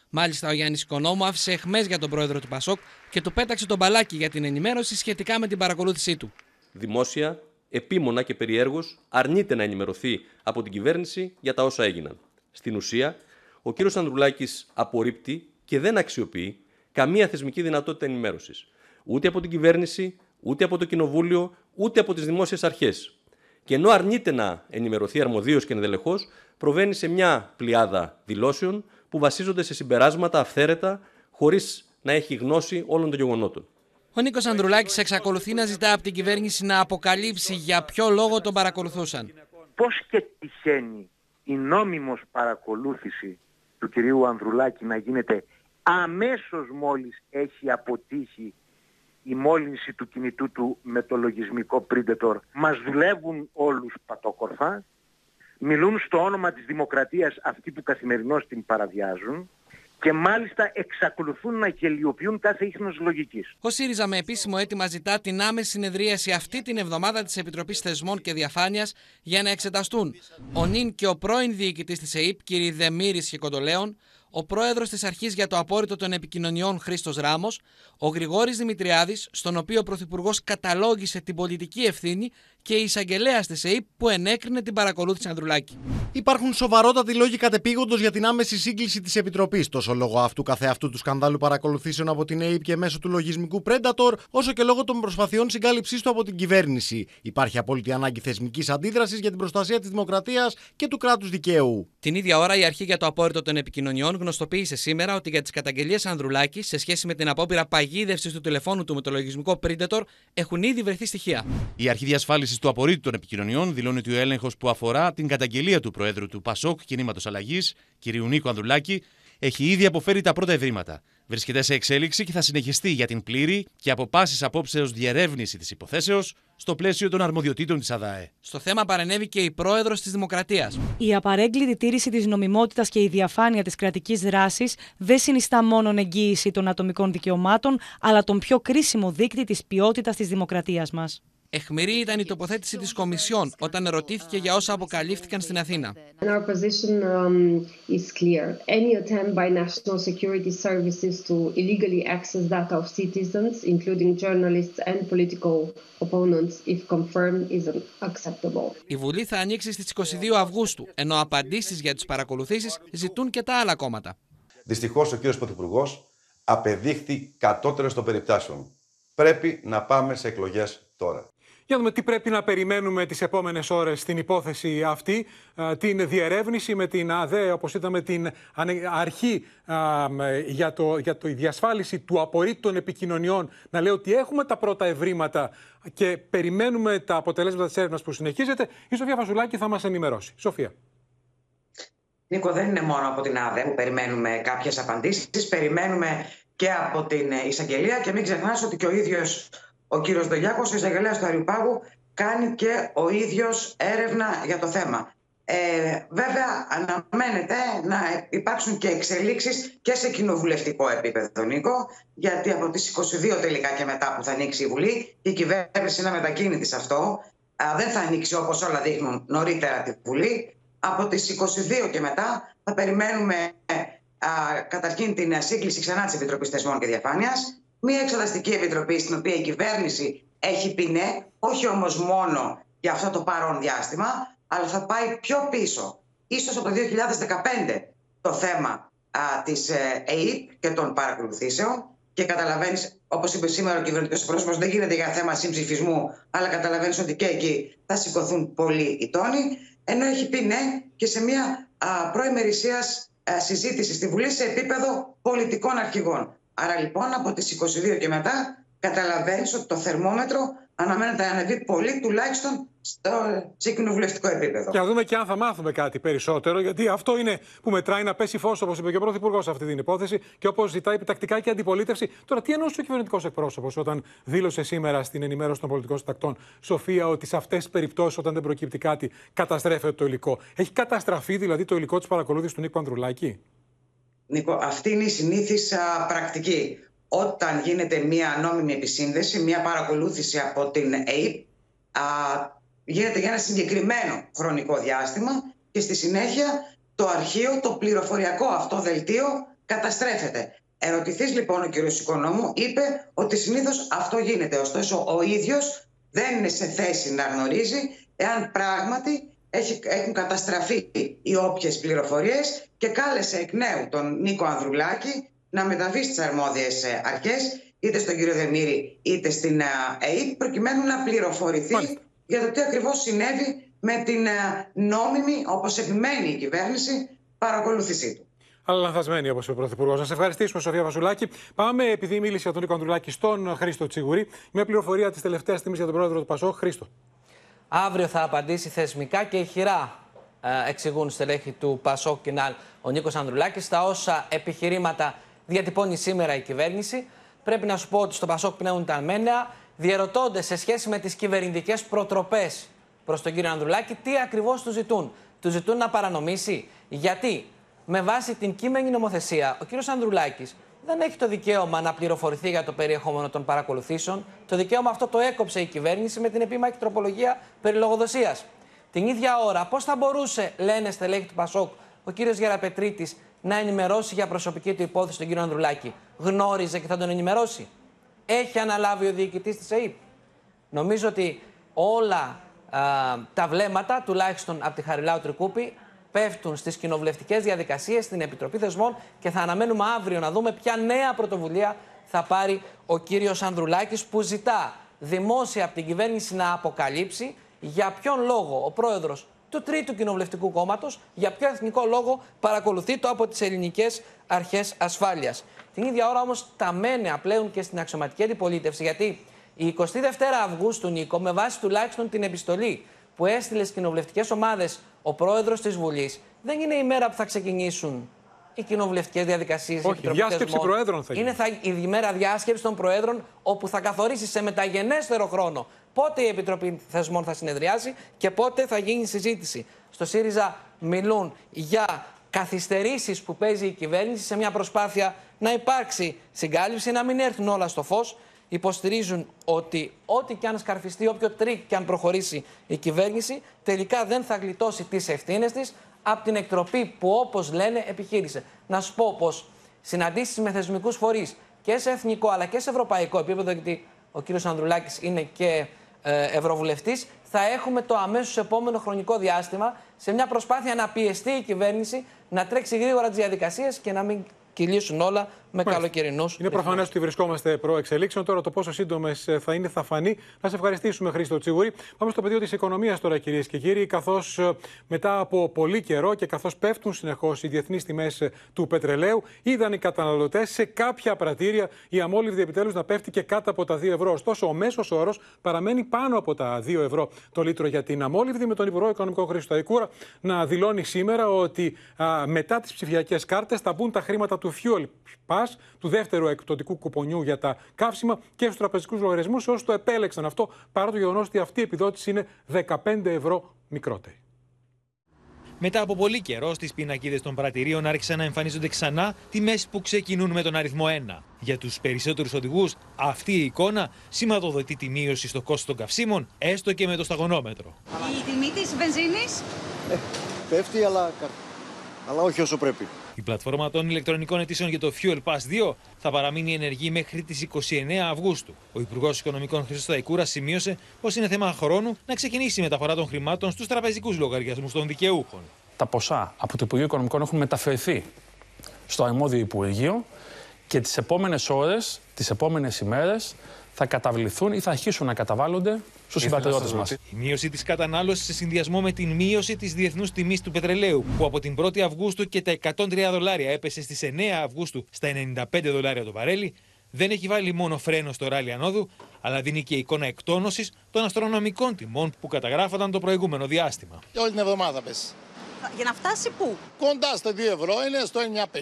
Μάλιστα, ο Γιάννης Οικονόμου άφησε εχμές για τον πρόεδρο του Πασόκ και του πέταξε τον μπαλάκι για την ενημέρωση σχετικά με την παρακολούθησή του. Δημόσια επίμονα και περιέργως αρνείται να ενημερωθεί από την κυβέρνηση για τα όσα έγιναν. Στην ουσία, ο κ. Ανδρουλάκης απορρίπτει και δεν αξιοποιεί καμία θεσμική δυνατότητα ενημέρωσης. Ούτε από την κυβέρνηση, ούτε από το κοινοβούλιο, ούτε από τις δημόσιες αρχές. Και ενώ αρνείται να ενημερωθεί αρμοδίως και ενδελεχώς, προβαίνει σε μια πλειάδα δηλώσεων που βασίζονται σε συμπεράσματα αυθαίρετα, χωρίς να έχει γνώση όλων των γεγονότων. Ο Νίκος Ανδρουλάκης εξακολουθεί να ζητά από την κυβέρνηση να αποκαλύψει για ποιο λόγο τον παρακολουθούσαν. Πώς και τυχαίνει η νόμιμος παρακολούθηση του κυρίου Ανδρουλάκη να γίνεται αμέσως μόλις έχει αποτύχει η μόλυνση του κινητού του με το λογισμικό Predator. Μας δουλεύουν όλους πατόκορφα, μιλούν στο όνομα της δημοκρατίας αυτοί που καθημερινώς την παραβιάζουν και μάλιστα εξακολουθούν να γελιοποιούν κάθε ίχνος λογικής. Ο ΣΥΡΙΖΑ με επίσημο αίτημα ζητά την άμεση συνεδρίαση αυτή την εβδομάδα της Επιτροπής Θεσμών και Διαφάνειας για να εξεταστούν ο νυν και ο πρώην διοικητής της ΕΕΠ, κ. Δεμήρης και Κοντολέων, ο πρόεδρος της Αρχής για το Απόρριτο των Επικοινωνιών Χρήστος Ράμος, ο Γρηγόρης Δημητριάδης, στον οποίο ο Πρωθυπουργός καταλόγησε την πολιτική ευθύνη και η εισαγγελέα τη ΕΕΠ που ενέκρινε την παρακολούθηση Ανδρουλάκη. Υπάρχουν σοβαρότατοι λόγοι κατεπήγοντο για την άμεση σύγκληση της Επιτροπής, τόσο λόγω αυτού καθεαυτού του σκανδάλου παρακολουθήσεων από την ΑΕΠ και μέσω του λογισμικού Predator, όσο και λόγω των προσπαθειών συγκάλυψής του από την κυβέρνηση. Υπάρχει απόλυτη ανάγκη θεσμικής αντίδρασης για την προστασία της δημοκρατίας και του κράτους δικαίου. Την ίδια ώρα, η Αρχή για το Απόρριτο των Επικοινωνιών γνωστοποίησε σήμερα ότι για τις καταγγελίες Ανδρουλάκη σε σχέση με την απόπειρα παγίδευσης του τηλεφώνου του με το λογισμικό Predator έχουν ήδη βρεθεί στοιχεία. Η Αρχή Διασφάλισης του Απορρίτου των Επικοινωνιών δηλώνει ότι ο έλεγχος που αφορά την καταγγελία του Προέδρου του Πασόκ Κινήματος Αλλαγής, κ. Νίκο Ανδρουλάκη, έχει ήδη αποφέρει τα πρώτα ευρήματα. Βρίσκεται σε εξέλιξη και θα συνεχιστεί για την πλήρη και από πάσης απόψεω διερεύνηση της υποθέσεως στο πλαίσιο των αρμοδιοτήτων της ΑΔΑΕ. Στο θέμα παρενέβη και η πρόεδρος της Δημοκρατίας. Η απαρέγκλητη τήρηση της νομιμότητας και η διαφάνεια της κρατικής δράσης δεν συνιστά μόνο εγγύηση των ατομικών δικαιωμάτων, αλλά τον πιο κρίσιμο δείκτη της ποιότητας της δημοκρατίας μας. Εχμηρή ήταν η τοποθέτηση της Κομισιόν όταν ερωτήθηκε για όσα αποκαλύφθηκαν στην Αθήνα. Our position um, is clear. Any attempt by national security services to illegally access data of citizens, including journalists and political opponents, if confirmed, is unacceptable. Η Βουλή θα ανοίξει στις 22 Αυγούστου, ενώ απαντήσεις για τις παρακολουθήσεις ζητούν και τα άλλα κόμματα. Δυστυχώς ο κύριος Πρωθυπουργός απεδείχθη κατώτερος των περιπτώσεων. Πρέπει να πάμε σε εκλογές τώρα. Για να δούμε τι πρέπει να περιμένουμε τις επόμενες ώρες στην υπόθεση αυτή. Την διερεύνηση με την ΑΔΕ, όπως είδαμε, την αρχή για, το, για το, διασφάλιση του απορρίτου των επικοινωνιών. Να λέει ότι έχουμε τα πρώτα ευρήματα και περιμένουμε τα αποτελέσματα της έρευνας που συνεχίζεται. Η Σοφία Φασουλάκη θα μας ενημερώσει. Σοφία. Νίκο, δεν είναι μόνο από την ΑΔΕ που περιμένουμε κάποιες απαντήσεις. Περιμένουμε και από την εισαγγελία και μην ξεχνάς ότι και ο ίδιος ο κύριος Δολιάκος, ο εισαγγελέας του Αριουπάγου, κάνει και ο ίδιος έρευνα για το θέμα. Ε, βέβαια, αναμένεται να υπάρξουν και εξελίξεις και σε κοινοβουλευτικό επίπεδο, Νίκο, γιατί από τις 22 τελικά και μετά που θα ανοίξει η Βουλή, η κυβέρνηση είναι μετακίνητη σε αυτό. Α, δεν θα ανοίξει όπως όλα δείχνουν νωρίτερα τη Βουλή. Από τις 22 και μετά θα περιμένουμε α, καταρχήν την σύγκληση ξανά της Επιτροπής Θεσμών και Διαφάνειας μια εξεταστική επιτροπή στην οποία η κυβέρνηση έχει πει ναι, όχι όμως μόνο για αυτό το παρόν διάστημα, αλλά θα πάει πιο πίσω. Ίσως από το 2015 το θέμα α, της ε, ΕΕΠ και των παρακολουθήσεων και καταλαβαίνεις, όπως είπε σήμερα ο κυβερνητικός πρόσωπο, δεν γίνεται για θέμα συμψηφισμού, αλλά καταλαβαίνεις ότι και εκεί θα σηκωθούν πολλοί οι τόνοι. Ενώ έχει πει ναι και σε μια προημερησία συζήτηση στη Βουλή σε επίπεδο πολιτικών αρχηγών. Άρα λοιπόν από τις 22 και μετά καταλαβαίνεις ότι το θερμόμετρο αναμένεται να ανεβεί πολύ τουλάχιστον στο, σε κοινοβουλευτικό επίπεδο. Και να δούμε και αν θα μάθουμε κάτι περισσότερο, γιατί αυτό είναι που μετράει να πέσει φως, όπως είπε και ο Πρωθυπουργός σε αυτή την υπόθεση και όπως ζητάει επιτακτικά και αντιπολίτευση. Τώρα, τι εννοούσε ο κυβερνητικός εκπρόσωπος όταν δήλωσε σήμερα στην ενημέρωση των πολιτικών συντακτών, Σοφία, ότι σε αυτές τις περιπτώσεις, όταν δεν προκύπτει κάτι, καταστρέφεται το υλικό. Έχει καταστραφεί δηλαδή το υλικό της παρακολούθησης του Νίκου Ανδρουλάκη; Νίκο, αυτή είναι η συνήθις πρακτική. Όταν γίνεται μια νόμιμη επισύνδεση, μια παρακολούθηση από την ΑΕΠ, γίνεται για ένα συγκεκριμένο χρονικό διάστημα και στη συνέχεια το αρχείο, το πληροφοριακό αυτό δελτίο καταστρέφεται. Ερωτηθείς λοιπόν ο κ. Οικονόμου είπε ότι συνήθως αυτό γίνεται. Ωστόσο ο ίδιος δεν είναι σε θέση να γνωρίζει εάν πράγματι έχουν καταστραφεί οι όποιες πληροφορίες και κάλεσε εκ νέου τον Νίκο Ανδρουλάκη να μεταβεί στις αρμόδιες ε, αρχές είτε στον κύριο Δεμήρη είτε στην ε, ΕΕΠ προκειμένου να πληροφορηθεί για το τι ακριβώς συνέβη με την ε, νόμιμη, όπως επιμένει η κυβέρνηση, παρακολούθησή του. Αλλά λανθασμένη, όπως είπε ο Πρωθυπουργός. Σα ευχαριστήσουμε, Σοφία Βασουλάκη. Πάμε, επειδή μίλησε για τον Νίκο Ανδρουλάκη, στον Χρήστο Τσιγουρή. Μια πληροφορία της τελευταίας στιγμής για τον πρόεδρο του Πασό, Χρήστο. Αύριο θα απαντήσει θεσμικά και ηχηρά, ε, εξηγούν στελέχη του Πασόκ Κινάλ ο Νίκος Ανδρουλάκης. Στα όσα επιχειρήματα διατυπώνει σήμερα η κυβέρνηση, πρέπει να σου πω ότι στο Πασόκ πνέουν τα μένεα, διαρωτώνται σε σχέση με τις κυβερνητικές προτροπές προς τον κύριο Ανδρουλάκη τι ακριβώς του ζητούν. Του ζητούν να παρανομήσει. Γιατί με βάση την κείμενη νομοθεσία, ο κ. Ανδρουλάκης δεν έχει το δικαίωμα να πληροφορηθεί για το περιεχόμενο των παρακολουθήσεων. Το δικαίωμα αυτό το έκοψε η κυβέρνηση με την επίμαχη τροπολογία περί λογοδοσίας. Την ίδια ώρα, πώς θα μπορούσε, λένε στελέχη του Πασόκ, ο κ. Γεραπετρίτης να ενημερώσει για προσωπική του υπόθεση τον κ. Ανδρουλάκη; Γνώριζε και θα τον ενημερώσει. Έχει αναλάβει ο διοικητής της ΕΕΠ. Νομίζω ότι όλα α, τα βλέμματα, τουλάχιστον από τη Χαριλάου Τρικούπη, πέφτουν στις κοινοβουλευτικές διαδικασίες, στην Επιτροπή Θεσμών και θα αναμένουμε αύριο να δούμε ποια νέα πρωτοβουλία θα πάρει ο κύριος Ανδρουλάκης που ζητά δημόσια από την κυβέρνηση να αποκαλύψει για ποιον λόγο ο πρόεδρος του Τρίτου Κοινοβουλευτικού Κόμματος, για ποιο εθνικό λόγο παρακολουθεί το από τις ελληνικές αρχές ασφάλειας. Την ίδια ώρα όμως τα μένεα πλέον και στην αξιωματική αντιπολίτευση, γιατί η 22 Αυγούστου, Νίκο, με βάση τουλάχιστον την επιστολή που έστειλε στις κοινοβουλευτικές ομάδες ο πρόεδρος της Βουλής, δεν είναι η μέρα που θα ξεκινήσουν οι κοινοβουλευτικές διαδικασίες. Όχι, η διάσκεψη προέδρων θα γίνει. Είναι θα, η ημέρα διάσκεψης των προέδρων, όπου θα καθορίσει σε μεταγενέστερο χρόνο πότε η Επιτροπή Θεσμών θα συνεδριάσει και πότε θα γίνει η συζήτηση. Στο ΣΥΡΙΖΑ μιλούν για καθυστερήσεις που παίζει η κυβέρνηση σε μια προσπάθεια να υπάρξει συγκάλυψη, να μην έρθουν όλα στο φως. Υποστηρίζουν ότι ό,τι και αν σκαρφιστεί, όποιο τρικ και αν προχωρήσει η κυβέρνηση, τελικά δεν θα γλιτώσει τις ευθύνες της από την εκτροπή που όπως λένε επιχείρησε. Να σου πω πως συναντήσεις με θεσμικούς φορείς και σε εθνικό αλλά και σε ευρωπαϊκό επίπεδο, γιατί ο κύριος Ανδρουλάκης είναι και ε, ευρωβουλευτής, θα έχουμε το αμέσως επόμενο χρονικό διάστημα σε μια προσπάθεια να πιεστεί η κυβέρνηση να τρέξει γρήγορα τις διαδικασίες και να μην κυλήσουν όλα με καλοκαιρινού. Είναι προφανές ότι βρισκόμαστε προ εξελίξεων. Τώρα το πόσο σύντομες θα είναι θα φανεί. Να σε ευχαριστήσουμε, Χρήστο Τσίγουρη. Πάμε στο πεδίο της οικονομίας τώρα, κυρίες και κύριοι. Καθώς ε, μετά από πολύ καιρό και καθώς πέφτουν συνεχώς οι διεθνείς τιμές ε, του πετρελαίου, είδαν οι καταναλωτές σε κάποια πρατήρια η αμόλυβδη επιτέλους να πέφτει και κάτω από τα 2 ευρώ. Ωστόσο, ο μέσος όρος παραμένει πάνω από τα 2 ευρώ το λίτρο για την αμόλυβδη, με τον Υπουργό Οικονομικό Χρήστο Αϊκούρα να δηλώνει σήμερα ότι α, μετά τις ψηφιακές κάρτες θα μπουν τα χρήματα του Fuel Pass, του δεύτερου εκπτωτικού κουπονιού για τα καύσιμα και στους τραπεζικούς λογαριασμούς, όσοι το επέλεξαν αυτό, παρά το γεγονός ότι αυτή η επιδότηση είναι 15 ευρώ μικρότερη. Μετά από πολύ καιρό, στις πινακίδες των πρατηρίων άρχισαν να εμφανίζονται ξανά τιμέ που ξεκινούν με τον αριθμό 1. Για τους περισσότερους οδηγούς, αυτή η εικόνα σηματοδοτεί τη μείωση στο κόστος των καυσίμων, έστω και με το σταγονόμετρο. Η τιμή της βενζίνης; Ε, πέφτει, αλλά, αλλά όχι όσο πρέπει. Η πλατφόρμα των ηλεκτρονικών αιτήσεων για το Fuel Pass 2 θα παραμείνει ενεργή μέχρι τις 29 Αυγούστου. Ο Υπουργός Οικονομικών Χρήστος Σταϊκούρα σημείωσε πως είναι θέμα χρόνου να ξεκινήσει η μεταφορά των χρημάτων στους τραπεζικούς λογαριασμούς των δικαιούχων. Τα ποσά από το Υπουργείο Οικονομικών έχουν μεταφερθεί στο αρμόδιο Υπουργείο και τις επόμενες ώρες, τις επόμενες ημέρες θα καταβληθούν ή θα αρχίσουν να καταβάλλονται στους συμπατριώτες μας. Η μείωση της κατανάλωσης σε συνδυασμό με την μείωση της διεθνούς τιμής του πετρελαίου, που από την 1η Αυγούστου και τα 103 δολάρια έπεσε στις 9 Αυγούστου στα 95 δολάρια το βαρέλι, δεν έχει βάλει μόνο φρένο στο ράλι ανόδου, αλλά δίνει και εικόνα εκτόνωσης των αστρονομικών τιμών που καταγράφονταν το προηγούμενο διάστημα. Όλη την εβδομάδα πέσει. Για να φτάσει πού; Κοντά στα 2 ευρώ είναι στο 9,50,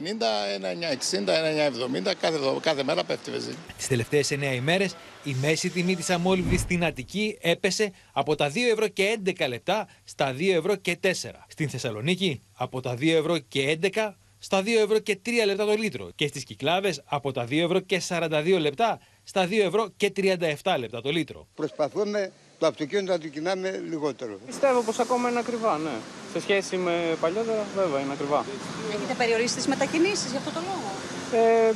9,60, 9,70. Κάθε, κάθε μέρα πέφτει η βενζίνη. Τις τελευταίες 9 ημέρες η μέση τιμή της αμόλυβδη στην Αττική έπεσε από τα 2 ευρώ και 11 λεπτά στα 2 ευρώ και 4. Στην Θεσσαλονίκη από τα 2 ευρώ και 11 στα 2 ευρώ και 3 λεπτά το λίτρο. Και στις Κυκλάδες από τα 2 ευρώ και 42 λεπτά στα 2 ευρώ και 37 λεπτά το λίτρο. Προσπαθούν το αυτοκίνητο να το κοινάμε λιγότερο. Πιστεύω πως ακόμα είναι ακριβά, ναι. Σε σχέση με παλιότερα, βέβαια είναι ακριβά. Έχετε περιορίσει τις μετακινήσεις για αυτό το λόγο; Ε,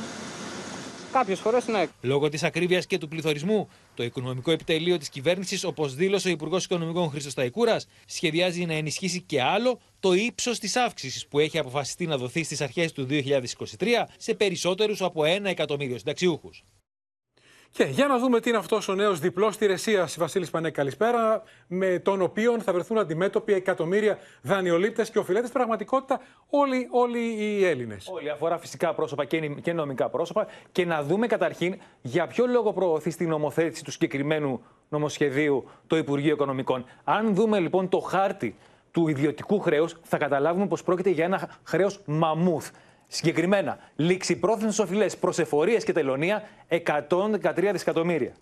Κάποιες φορές ναι. Λόγω της ακρίβειας και του πληθωρισμού, το οικονομικό επιτελείο της κυβέρνησης, όπως δήλωσε ο Υπουργός Οικονομικών Χρήστος Ταϊκούρας, σχεδιάζει να ενισχύσει και άλλο το ύψος της αύξησης που έχει αποφασιστεί να δοθεί στις αρχές του 2023 σε περισσότερους από ένα εκατομμύριο συνταξιούχους. Και για να δούμε τι είναι αυτός ο νέος διπλός τη Ρεσία, Βασίλης Πανέ, καλησπέρα, με τον οποίο θα βρεθούν αντιμέτωποι εκατομμύρια δανειολήπτες και οφειλέτες. Πραγματικότητα όλοι, όλοι οι Έλληνες. Όλοι, αφορά φυσικά πρόσωπα και νομικά πρόσωπα. Και να δούμε καταρχήν για ποιο λόγο προωθεί στην νομοθέτηση του συγκεκριμένου νομοσχεδίου το Υπουργείο Οικονομικών. Αν δούμε λοιπόν το χάρτη του ιδιωτικού χρέους, θα καταλάβουμε πως πρόκειται για ένα χρέος μαμούθ. Συγκεκριμένα, ληξιπρόθεσμες οφειλές προς εφορίες και τελωνία 113 δισεκατομμύρια.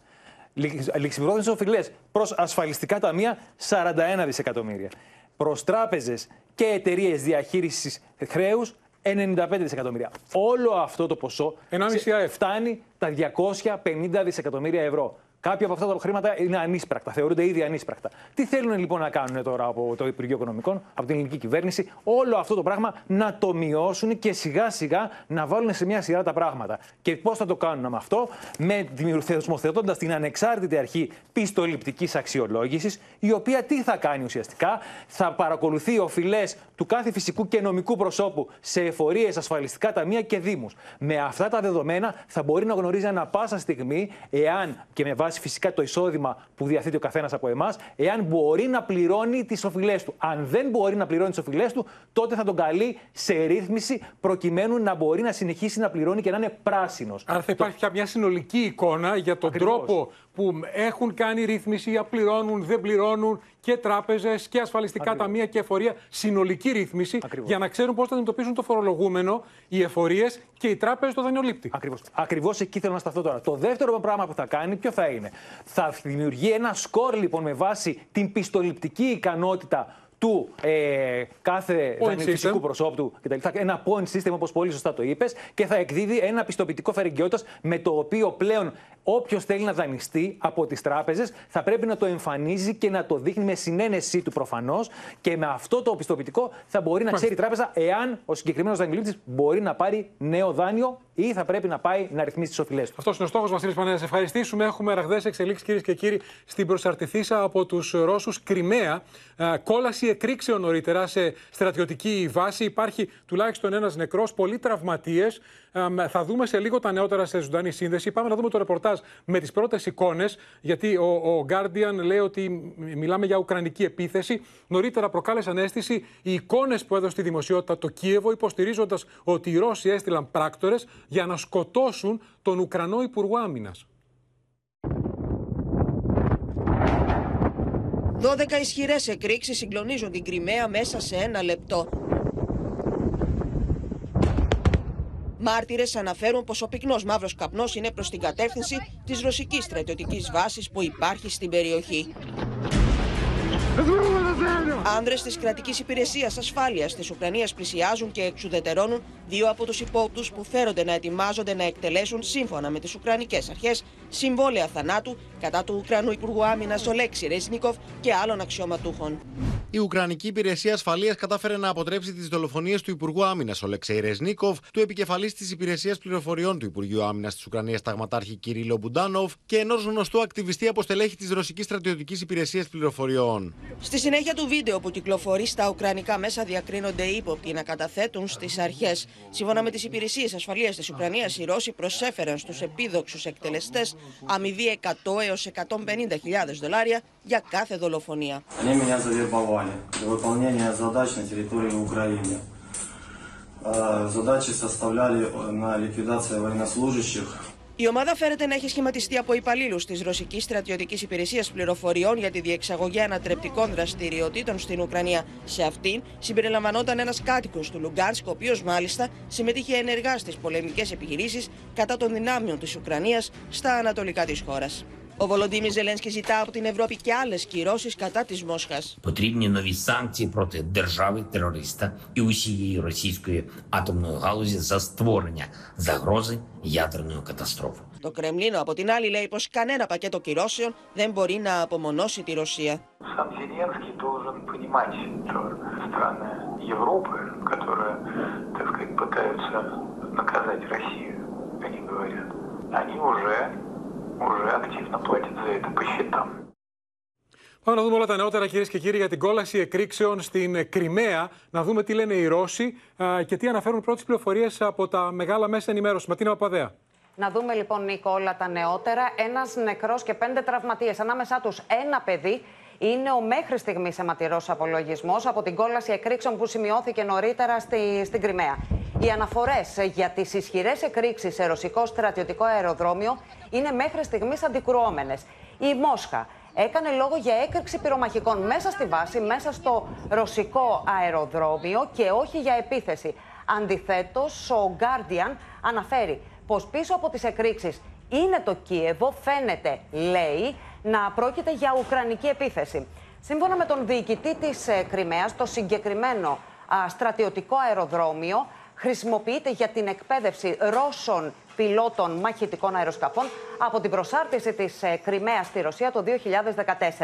Ληξιπρόθεσμες οφειλές προς ασφαλιστικά ταμεία 41 δισεκατομμύρια. Προς τράπεζες και εταιρείες διαχείρισης χρέους 95 δισεκατομμύρια. Όλο αυτό το ποσό σε- φτάνει τα 250 δισεκατομμύρια ευρώ. Κάποια από αυτά τα χρήματα είναι ανίσπρακτα, θεωρούνται ήδη ανίσπρακτα. Τι θέλουν λοιπόν να κάνουν τώρα από το Υπουργείο Οικονομικών, από την ελληνική κυβέρνηση, όλο αυτό το πράγμα να το μειώσουν και σιγά σιγά να βάλουν σε μια σειρά τα πράγματα. Και πώς θα το κάνουν με αυτό, με θεσμοθετώντα την ανεξάρτητη αρχή πιστοληπτικής αξιολόγησης, η οποία τι θα κάνει ουσιαστικά, θα παρακολουθεί οφειλές του κάθε φυσικού και νομικού προσώπου σε εφορίες, ασφαλιστικά ταμεία και δήμους. Με αυτά τα δεδομένα θα μπορεί να γνωρίζει ανα πάσα στιγμή, εάν και με βάση φυσικά το εισόδημα που διαθέτει ο καθένας από εμάς, εάν μπορεί να πληρώνει τις οφειλές του. Αν δεν μπορεί να πληρώνει τις οφειλές του, τότε θα τον καλεί σε ρύθμιση προκειμένου να μπορεί να συνεχίσει να πληρώνει και να είναι πράσινος. Άρα θα υπάρχει πια μια συνολική εικόνα για τον τρόπο που έχουν κάνει ρύθμιση, απληρώνουν, δεν πληρώνουν και τράπεζες και ασφαλιστικά ταμεία και εφορία. Συνολική ρύθμιση για να ξέρουν πώς θα αντιμετωπίσουν το φορολογούμενο, οι εφορίες και οι τράπεζες το δανειολήπτη. Ακριβώς. Ακριβώς εκεί θέλω να σταθώ τώρα. Το δεύτερο πράγμα που θα κάνει, ποιο θα είναι; Θα δημιουργεί ένα σκορ λοιπόν με βάση την πιστοληπτική ικανότητα του ε, κάθε Point φυσικού system. προσώπου του κτλ. Ένα point system, όπως πολύ σωστά το είπες, και θα εκδίδει ένα πιστοποιητικό φερεγγιότητα με το οποίο πλέον όποιος θέλει να δανειστεί από τις τράπεζες θα πρέπει να το εμφανίζει και να το δείχνει με συνένεσή του προφανώς. Και με αυτό το πιστοποιητικό θα μπορεί να ξέρει η τράπεζα εάν ο συγκεκριμένος δανειολήπτη μπορεί να πάρει νέο δάνειο ή θα πρέπει να πάει να ρυθμίσει τις οφειλές του. Αυτός είναι ο στόχος, Βασίλη Πανέα. Σε ευχαριστήσουμε. Έχουμε ραγδαίες εξελίξεις, κυρίες και κύριοι, στην προσαρτηθήσα από τους Ρώσους Κρυμαία. Ε, Κόλαση εκρήξεων νωρίτερα σε στρατιωτική βάση. Υπάρχει τουλάχιστον ένας νεκρός, πολλοί τραυματίες. Θα δούμε σε λίγο τα νεότερα σε ζωντανή σύνδεση. Πάμε να δούμε το ρεπορτάζ με τις πρώτες εικόνες. Γιατί ο, ο Guardian λέει ότι μιλάμε για ουκρανική επίθεση. Νωρίτερα προκάλεσαν αίσθηση οι εικόνες που έδωσε στη δημοσιότητα το Κίεβο, υποστηρίζοντας ότι οι Ρώσοι έστειλαν πράκτορες για να σκοτώσουν τον Ουκρανό Υπουργό Άμυνας. 12 ισχυρές εκρήξεις συγκλονίζουν την Κρυμαία μέσα σε ένα λεπτό. Μάρτυρες αναφέρουν πως ο πυκνός μαύρος καπνός είναι προς την κατεύθυνση της ρωσικής στρατιωτικής βάσης που υπάρχει στην περιοχή. Άνδρες της κρατικής υπηρεσίας ασφάλειας της Ουκρανίας πλησιάζουν και εξουδετερώνουν δύο από τους υπόπτους που φέρονται να ετοιμάζονται να εκτελέσουν σύμφωνα με τις Ουκρανικές αρχές συμβόλαια θανάτου κατά του Ουκρανού Υπουργού Άμυνας Ολέξη Ρεσνίκοφ και άλλων αξιωματούχων. Η Ουκρανική Υπηρεσία Ασφαλείας κατάφερε να αποτρέψει τις δολοφονίες του Υπουργού Άμυνας Ολεξέη Ρεσνίκοφ, του επικεφαλής της Υπηρεσίας Πληροφοριών του Υπουργείου Άμυνας της Ουκρανίας Ταγματάρχη Κυρίλο Μπουντάνοφ και ενός γνωστού ακτιβιστή από στελέχη της Ρωσικής Στρατιωτικής Υπηρεσίας Πληροφοριών. Στη συνέχεια του βίντεο που κυκλοφορεί στα ουκρανικά μέσα διακρίνονται οι ύποπτοι να καταθέτουν στι αρχέ. Σύμφωνα με τι υπηρεσίε ασφαλεία τη Ουκρανία, οι Ρώσοι προσέφεραν στου επίδοξου εκτελεστέ αμοιβή 100 έω 150.000 δολάρια για κάθε δολοφονία. Они меня завербовали для выполнения задач на территории Украины. Э, Задачи составляли э, на ликвидацию военнослужащих η ομάδα φέρεται να έχει σχηματιστεί από υπαλλήλους της Ρωσικής Στρατιωτικής Υπηρεσίας Πληροφοριών για τη διεξαγωγή ανατρεπτικών δραστηριοτήτων στην Ουκρανία. Σε αυτήν συμπεριλαμβανόταν ένας κάτοικος του Λουγκάνσκ, ο οποίος μάλιστα συμμετείχε ενεργά στις πολεμικές επιχειρήσεις κατά των δυνάμεων της Ουκρανίας στα ανατολικά της χώρας. Ο Βολοντίμι Ζελένσκι ζητά από την Ευρώπη και άλλε κυρώσει κατά τη Μόσχα. Потрібні нові санкції проти держави-терориста і усієї російської атомної галузі за створення загрози ядерної катастрофи. Το Κρεμλίνο από την άλλη λέει πω κανένα πακέτο κυρώσεων δεν μπορεί να απομονώσει τη Ρωσία. Сам Зеленский должен понимать, что страны Европы, которые, так сказать, пытаются наказать Россию, они говорят, они уже, уже активно платят за это по счетам. Πάμε να δούμε όλα τα νεότερα, κυρίε και κύριοι, για την κόλαση εκρήξεων στην Κρυμαία. Να δούμε τι λένε οι Ρώσοι α, και τι αναφέρουν πρώτε πληροφορίε από τα μεγάλα μέσα ενημέρωση. Ματίνα Παπαδέα. Να δούμε λοιπόν, Νίκο, όλα τα νεότερα. Ένα νεκρό και πέντε τραυματίε. Ανάμεσά του ένα παιδί. είναι ο μέχρι στιγμής αιματηρός απολογισμός από την κόλαση εκρήξεων που σημειώθηκε νωρίτερα στη, στην Κρυμαία. Οι αναφορές για τις ισχυρές εκρήξεις σε ρωσικό στρατιωτικό αεροδρόμιο είναι μέχρι στιγμής αντικρουόμενες. Η Μόσχα έκανε λόγο για έκρηξη πυρομαχικών μέσα στη βάση, μέσα στο ρωσικό αεροδρόμιο και όχι για επίθεση. Αντιθέτως, ο Guardian αναφέρει πως πίσω από τις εκρήξεις είναι το Κίεβο, φαίνεται, λέει, να πρόκειται για ουκρανική επίθεση. Σύμφωνα με τον διοικητή της ε, Κρυμαίας, το συγκεκριμένο α, στρατιωτικό αεροδρόμιο χρησιμοποιείται για την εκπαίδευση Ρώσων πιλότων μαχητικών αεροσκαφών από την προσάρτηση της ε, Κρυμαίας στη Ρωσία το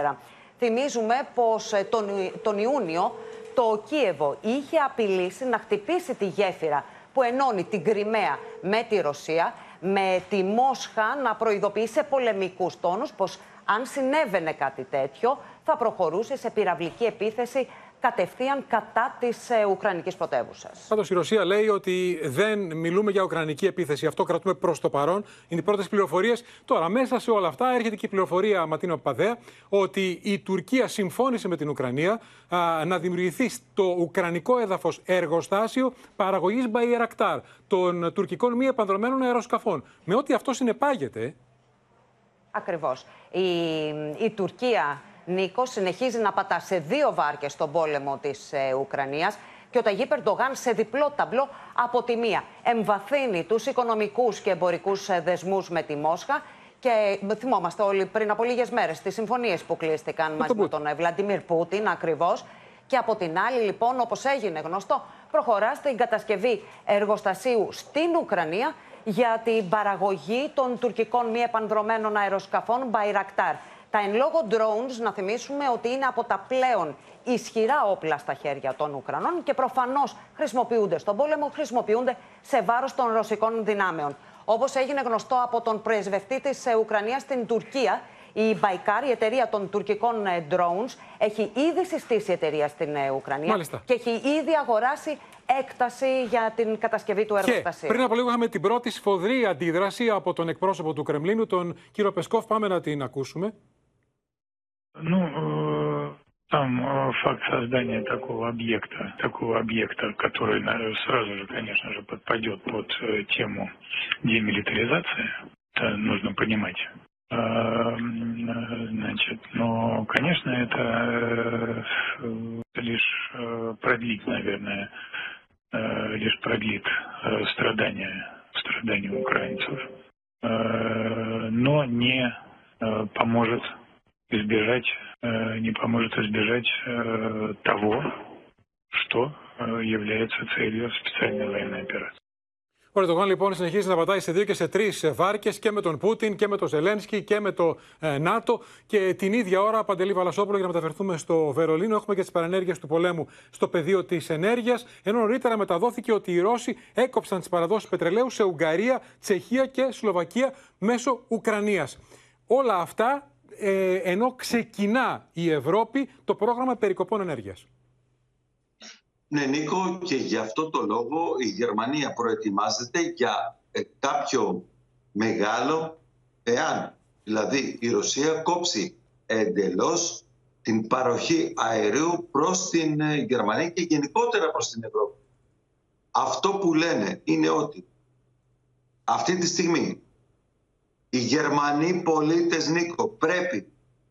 2014. Θυμίζουμε πως ε, τον, τον Ιούνιο το Κίεβο είχε απειλήσει να χτυπήσει τη γέφυρα που ενώνει την Κρυμαία με τη Ρωσία, με τη Μόσχα να προειδοποιεί σε πολεμικούς τόνους πως αν συνέβαινε κάτι τέτοιο θα προχωρούσε σε πυραυλική επίθεση κατευθείαν κατά της ε, Ουκρανικής πρωτεύουσας. Πάντως η Ρωσία λέει ότι δεν μιλούμε για Ουκρανική επίθεση. Αυτό κρατούμε προς το παρόν. Είναι οι πρώτες πληροφορίες. Τώρα, μέσα σε όλα αυτά έρχεται και η πληροφορία Ματίνο Παπαδέα ότι η Τουρκία συμφώνησε με την Ουκρανία α, να δημιουργηθεί στο Ουκρανικό έδαφος εργοστάσιο παραγωγής Μπαϊρακτάρ των τουρκικών μη επανδρομένων αεροσκαφών. Με ό,τι αυτό συνεπάγεται. Ακριβώς. Η, η Τουρκία Νίκο συνεχίζει να πατά σε δύο βάρκες στον πόλεμο της ε, Ουκρανίας και ο Ταγί Περντογάν σε διπλό ταμπλό από τη μία εμβαθύνει τους οικονομικούς και εμπορικούς ε, δεσμούς με τη Μόσχα. Και θυμόμαστε όλοι πριν από λίγες μέρες τις συμφωνίες που κλείστηκαν μαζί με τον ε, Βλαντιμίρ Πούτιν ακριβώς. Και από την άλλη, λοιπόν, όπως έγινε γνωστό, προχωρά στην κατασκευή εργοστασίου στην Ουκρανία για την παραγωγή των τουρκικών μη επανδρομένων αεροσκαφών Bayraktar. Τα εν λόγω drones, να θυμίσουμε ότι είναι από τα πλέον ισχυρά όπλα στα χέρια των Ουκρανών και προφανώς χρησιμοποιούνται στον πόλεμο, χρησιμοποιούνται σε βάρος των ρωσικών δυνάμεων. Όπως έγινε γνωστό από τον πρεσβευτή της Ουκρανίας στην Τουρκία, η Baikar, η εταιρεία των τουρκικών ε, drones, έχει ήδη συστήσει εταιρεία στην ε, Ουκρανία Μάλιστα. και έχει ήδη αγοράσει έκταση για την κατασκευή του εργοστασίου. πριν από λίγο είχαμε την πρώτη σφοδρή αντίδραση από τον εκπρόσωπο του Κρεμλίνου, τον κύριο Πεσκόφ. Πάμε να την ακούσουμε. Ну, э, там э, факт создания такого объекта, такого объекта, который э, сразу же, конечно же, подпадет под э, тему демилитаризации, это нужно понимать. Э, э, Значит, но, конечно, это э, лишь э, продлит, наверное, э, лишь продлит э, страдания, страдания украинцев, э, но не э, поможет избежать, э, не поможет избежать э, того, что э, является целью специальной военной операции. Ο Ερντογάν λοιπόν συνεχίζει να πατάει σε δύο και σε τρεις βάρκες και με τον Πούτιν και με τον Ζελένσκι και με το ε, ΝΑΤΟ. Και την ίδια ώρα, Παντελή Βαλασόπουλο, για να μεταφερθούμε στο Βερολίνο, έχουμε και τις παρενέργειες του πολέμου στο πεδίο της ενέργειας. Ενώ νωρίτερα μεταδόθηκε ότι οι Ρώσοι έκοψαν τις παραδόσεις πετρελαίου σε Ουγγαρία, Τσεχία και Σλοβακία μέσω Ουκρανίας. Όλα αυτά ε, ενώ ξεκινά η Ευρώπη το πρόγραμμα περικοπών ενέργειας. Ναι, Νίκο, και γι' αυτό το λόγο η Γερμανία προετοιμάζεται για ε, κάποιο μεγάλο, εάν δηλαδή η Ρωσία κόψει εντελώς την παροχή αερίου προς την ε, Γερμανία και γενικότερα προς την Ευρώπη. Αυτό που λένε είναι ότι αυτή τη στιγμή οι Γερμανοί πολίτες, Νίκο, πρέπει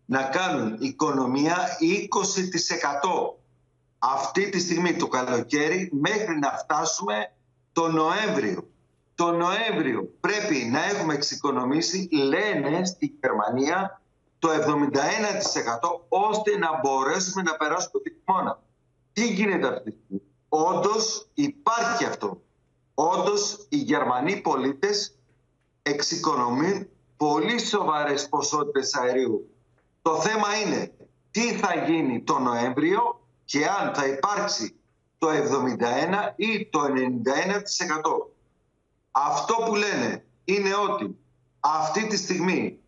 να κάνουν οικονομία 20% αυτή τη στιγμή το καλοκαίρι μέχρι να φτάσουμε το Νοέμβριο. Το Νοέμβριο πρέπει να έχουμε εξοικονομήσει, λένε στη Γερμανία, το 71% ώστε να μπορέσουμε να περάσουμε το χειμώνα. Τι γίνεται αυτή τη στιγμή; Όντως υπάρχει αυτό. Όντως οι Γερμανοί πολίτες εξοικονομούν πολύ σοβαρές ποσότητες αερίου. Το θέμα είναι τι θα γίνει το Νοέμβριο και αν θα υπάρξει το 71 ή το 91%. Αυτό που λένε είναι ότι αυτή τη στιγμή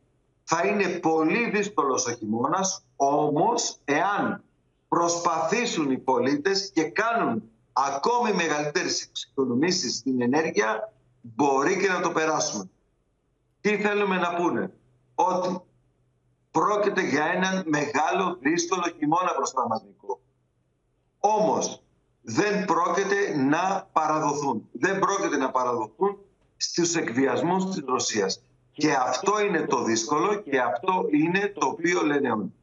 θα είναι πολύ δύσκολος ο χειμώνας, όμως εάν προσπαθήσουν οι πολίτες και κάνουν ακόμη μεγαλύτερες εξοικονομήσεις στην ενέργεια, μπορεί και να το περάσουμε. Τι θέλουμε να πούνε; Ότι πρόκειται για έναν μεγάλο δύσκολο χειμώνα μπροστά μας, Νικό. Όμως δεν πρόκειται να παραδοθούν. Δεν πρόκειται να παραδοθούν στους εκβιασμούς της Ρωσίας. Και αυτό είναι το δύσκολο και αυτό είναι το οποίο λένε όλοι.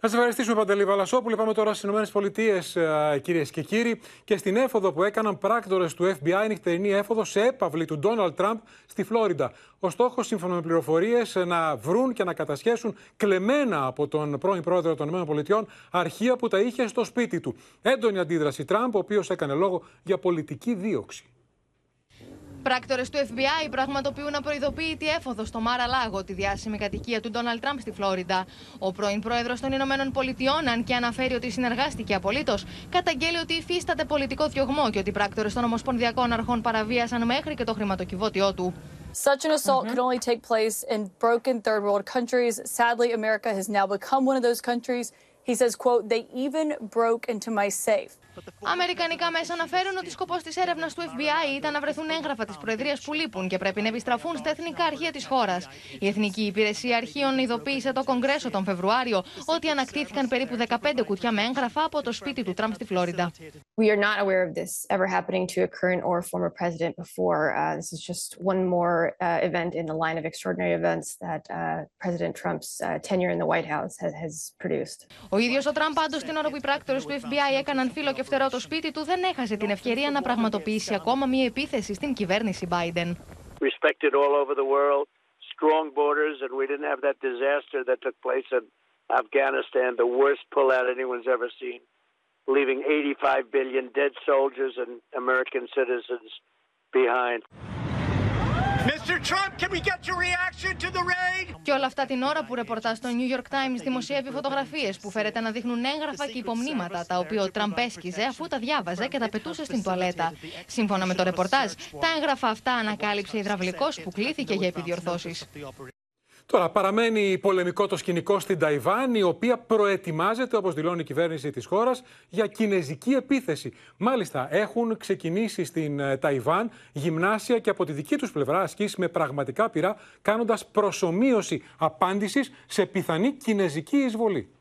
Να σα ευχαριστήσουμε, Παντελή Βαλασόπουλη. Πάμε τώρα στις ΗΠΑ, κυρίες και κύριοι, και στην έφοδο που έκαναν πράκτορες του FBI, νυχτερινή έφοδο σε έπαυλη του Ντόναλτ Τραμπ στη Φλόριντα. Ο στόχος, σύμφωνα με πληροφορίες, να βρουν και να κατασχέσουν κλεμμένα από τον πρώην πρόεδρο των ΗΠΑ αρχεία που τα είχε στο σπίτι του. Έντονη αντίδραση Τραμπ, ο οποίος έκανε λόγο για πολιτική δίωξη. Πράκτορες του FBI πραγματοποιούν απροειδοποίητη έφοδο στο Μάρα Λάγο, τη διάσημη κατοικία του Ντόναλτ Τραμπ στη Φλόριντα. Ο πρώην πρόεδρος των Ηνωμένων Πολιτειών, αν και αναφέρει ότι συνεργάστηκε απολύτως, καταγγέλει ότι υφίσταται πολιτικό διωγμό και ότι οι πράκτορες των Ομοσπονδιακών Αρχών παραβίασαν μέχρι και το χρηματοκιβώτιό του. Such an assault mm -hmm. can only take place in broken third world countries. Sadly, America has now become one of those countries. He says, quote, they even broke into my safe. Αμερικανικά μέσα αναφέρουν ότι σκοπός της έρευνας του FBI ήταν να βρεθούν έγγραφα της Προεδρίας που λείπουν και πρέπει να επιστραφούν στα εθνικά αρχεία της χώρας. Η Εθνική Υπηρεσία Αρχείων ειδοποίησε το Κογκρέσο τον Φεβρουάριο ότι ανακτήθηκαν περίπου 15 κουτιά με έγγραφα από το σπίτι του Τραμπ στη Φλόριντα. We are not aware of this ever happening to a current or former president before. Uh, this is just one more uh, event in the line of extraordinary events that uh, President Trump's uh, tenure in the White House has, has produced. Ο ίδιος ο Τραμπ, πάντως, την ώρα που οι πράκτορες του FBI έκαναν φύλλο και φτερό το σπίτι του, δεν έχασε την ευκαιρία να πραγματοποιήσει ακόμα μία επίθεση στην κυβέρνηση Biden. Respected all over the world, strong borders, and we didn't have that disaster that took place in Afghanistan, the worst pullout anyone's ever seen, leaving 85 billion dead soldiers and American citizens behind. Και όλα αυτά την ώρα που ρεπορτάζ στο New York Times δημοσιεύει φωτογραφίες που φέρεται να δείχνουν έγγραφα και υπομνήματα τα οποία ο Τραμπ έσκιζε αφού τα διάβαζε και τα πετούσε στην τουαλέτα. Σύμφωνα με το ρεπορτάζ, τα έγγραφα αυτά ανακάλυψε υδραυλικός που κλήθηκε για επιδιορθώσεις. Τώρα, παραμένει πολεμικό το σκηνικό στην Ταϊβάν, η οποία προετοιμάζεται, όπως δηλώνει η κυβέρνηση της χώρας, για κινέζικη επίθεση. Μάλιστα, έχουν ξεκινήσει στην ε, Ταϊβάν γυμνάσια και από τη δική τους πλευρά ασκήσεις με πραγματικά πειρά, κάνοντας προσωμείωση απάντησης σε πιθανή κινέζικη εισβολή.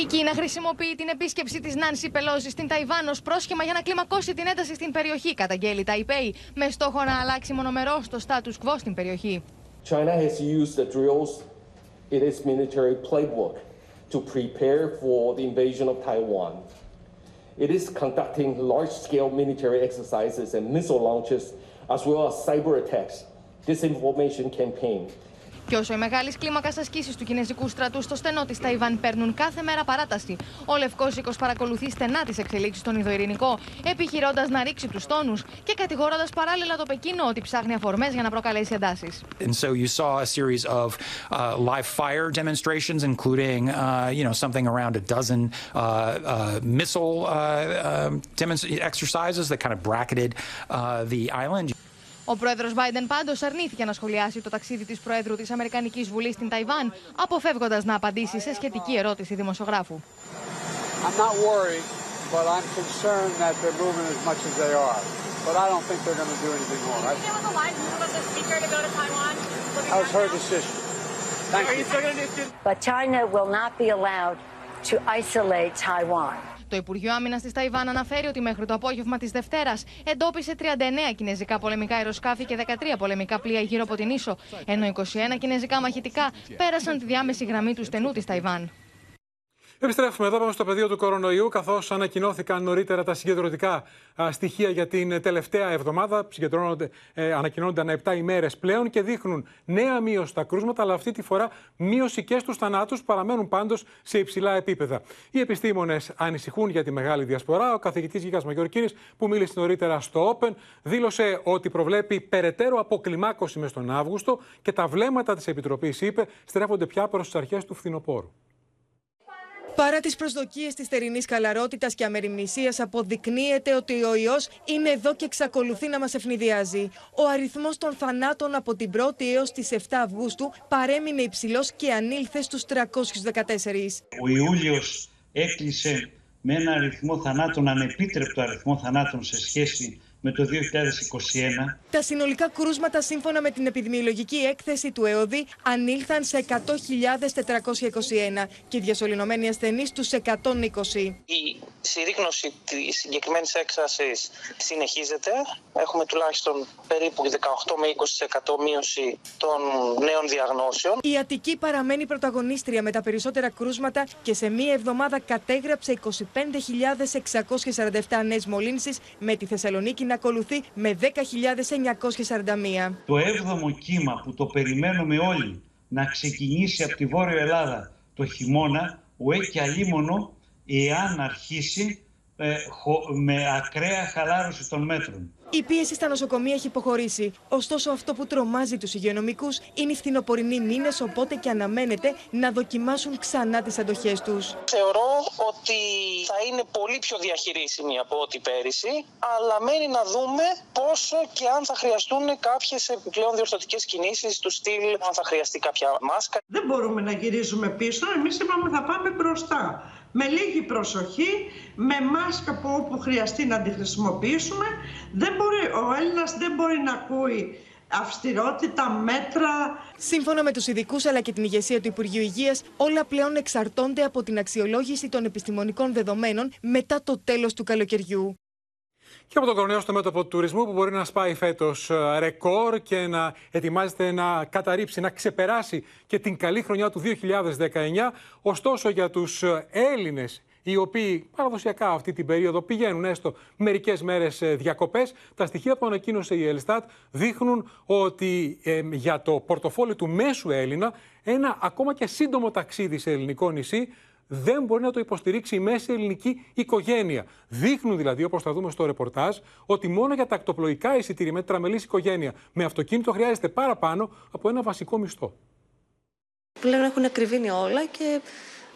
Η Κίνα χρησιμοποιεί την επίσκεψη τη Νάνση Πελόζη στην Ταϊβάν ω πρόσχημα για να κλιμακώσει την ένταση στην περιοχή, καταγγέλει Ταϊπέη, με στόχο να αλλάξει μονομερό το status quo στην περιοχή. China has used the drills in its military playbook to prepare for the invasion of Taiwan. It is conducting large-scale military exercises and missile launches, as well as cyber attacks, disinformation campaign, Και όσο οι μεγάλες κλίμακας ασκήσεις του Κινέζικου στρατού στο στενό της Ταϊβάν παίρνουν κάθε μέρα παράταση, ο Λευκό Οίκο παρακολουθεί στενά τις εξελίξεις στον Ιδοειρηνικό, επιχειρώντας να ρίξει τους τόνους και κατηγορώντας παράλληλα το Πεκίνο ότι ψάχνει αφορμές για να προκαλέσει εντάσεις. And so you saw a series of uh, live fire demonstrations, including uh, you know something around a dozen uh, uh, missile uh, exercises that kind of bracketed uh, the island. Ο πρόεδρο Biden πάντω αρνήθηκε να σχολιάσει το ταξίδι τη Προέδρου τη Αμερικανική Βουλή στην Ταϊβάν, αποφεύγοντα να απαντήσει σε σχετική ερώτηση δημοσιογράφου. I'm not worried, but I'm concerned that they're moving as much as they are. But I don't think they're going to do anything more. I, was a live move of the speaker to go to Taiwan. that was her decision. Thank Are you still going to do But China will not be allowed to isolate Taiwan. Το Υπουργείο Άμυνας της Ταϊβάν αναφέρει ότι μέχρι το απόγευμα της Δευτέρας εντόπισε 39 κινέζικα πολεμικά αεροσκάφη και 13 πολεμικά πλοία γύρω από την ίσο, ενώ 21 κινέζικα μαχητικά πέρασαν τη διάμεση γραμμή του στενού της Ταϊβάν. Επιστρέφουμε εδώ, πάμε στο πεδίο του κορονοϊού, καθώς ανακοινώθηκαν νωρίτερα τα συγκεντρωτικά στοιχεία για την τελευταία εβδομάδα. Συγκεντρώνονται, ε, ανακοινώνονται ανά 7 ημέρες πλέον και δείχνουν νέα μείωση στα κρούσματα, αλλά αυτή τη φορά μείωση και στους θανάτους που παραμένουν πάντως σε υψηλά επίπεδα. Οι επιστήμονες ανησυχούν για τη μεγάλη διασπορά. Ο καθηγητής Γίγα Μαγιορκίνης, που μίλησε νωρίτερα στο Open, δήλωσε ότι προβλέπει περαιτέρω αποκλιμάκωση μες στον Αύγουστο και τα βλέμματα της Επιτροπής, είπε, στρέφονται πια προς τις αρχές του φθινοπόρου. Παρά τις προσδοκίες της θερινής καλαρότητας και αμεριμνησίας αποδεικνύεται ότι ο ιός είναι εδώ και εξακολουθεί να μας ευνηδιάζει. Ο αριθμός των θανάτων από την 1η έως τις 7 Αυγούστου παρέμεινε υψηλός και ανήλθε στους 314. Ο Ιούλιος έκλεισε με ένα αριθμό θανάτων, ανεπίτρεπτο αριθμό θανάτων σε σχέση με το 2021. Τα συνολικά κρούσματα σύμφωνα με την επιδημιολογική έκθεση του ΕΟΔΗ ανήλθαν σε 100.421 και διασωληνωμένοι ασθενείς στους 120. Η συρρήγνωση της συγκεκριμένης έκσταση συνεχίζεται. Έχουμε τουλάχιστον περίπου 18 με 20% μείωση των νέων διαγνώσεων. Η Αττική παραμένει πρωταγωνίστρια με τα περισσότερα κρούσματα και σε μία εβδομάδα κατέγραψε 25.647 νέες μολύνσεις με τη Θεσσαλονίκη να ακολουθεί με 10.941. Το έβδομο κύμα που το περιμένουμε όλοι να ξεκινήσει από τη Βόρεια Ελλάδα το χειμώνα, ο και αλίμονο εάν αρχίσει ε, με ακραία χαλάρωση των μέτρων. Η πίεση στα νοσοκομεία έχει υποχωρήσει. Ωστόσο, αυτό που τρομάζει τους υγειονομικούς είναι οι φθινοπορεινοί μήνες, οπότε και αναμένεται να δοκιμάσουν ξανά τις αντοχές τους. Θεωρώ ότι θα είναι πολύ πιο διαχειρίσιμη από ό,τι πέρυσι, αλλά μένει να δούμε πόσο και αν θα χρειαστούν κάποιες επιπλέον διορθωτικές κινήσεις του στυλ, αν θα χρειαστεί κάποια μάσκα. Δεν μπορούμε να γυρίζουμε πίσω. Εμείς είπαμε θα πάμε μπροστά με λίγη προσοχή, με μάσκα που όπου χρειαστεί να τη χρησιμοποιήσουμε. Δεν μπορεί, ο Έλληνας δεν μπορεί να ακούει αυστηρότητα, μέτρα. Σύμφωνα με τους ειδικούς αλλά και την ηγεσία του Υπουργείου Υγείας, όλα πλέον εξαρτώνται από την αξιολόγηση των επιστημονικών δεδομένων μετά το τέλος του καλοκαιριού και από τον κορονοϊό στο μέτωπο του τουρισμού που μπορεί να σπάει φέτος ε, ρεκόρ και να ετοιμάζεται να καταρρύψει, να ξεπεράσει και την καλή χρονιά του 2019. Ωστόσο, για τους ε, Έλληνες οι οποίοι παραδοσιακά αυτή την περίοδο πηγαίνουν έστω μερικές μέρες διακοπές. Τα στοιχεία που ανακοίνωσε η Ελστάτ δείχνουν ότι για το πορτοφόλι του μέσου Έλληνα ένα ακόμα και σύντομο ταξίδι σε ελληνικό νησί δεν μπορεί να το υποστηρίξει η μέση ελληνική οικογένεια. Δείχνουν δηλαδή, όπως θα δούμε στο ρεπορτάζ, ότι μόνο για τα ακτοπλοϊκά εισιτήρια με τραμελή οικογένεια με αυτοκίνητο χρειάζεται παραπάνω από ένα βασικό μισθό. Πλέον έχουν ακριβήνει όλα και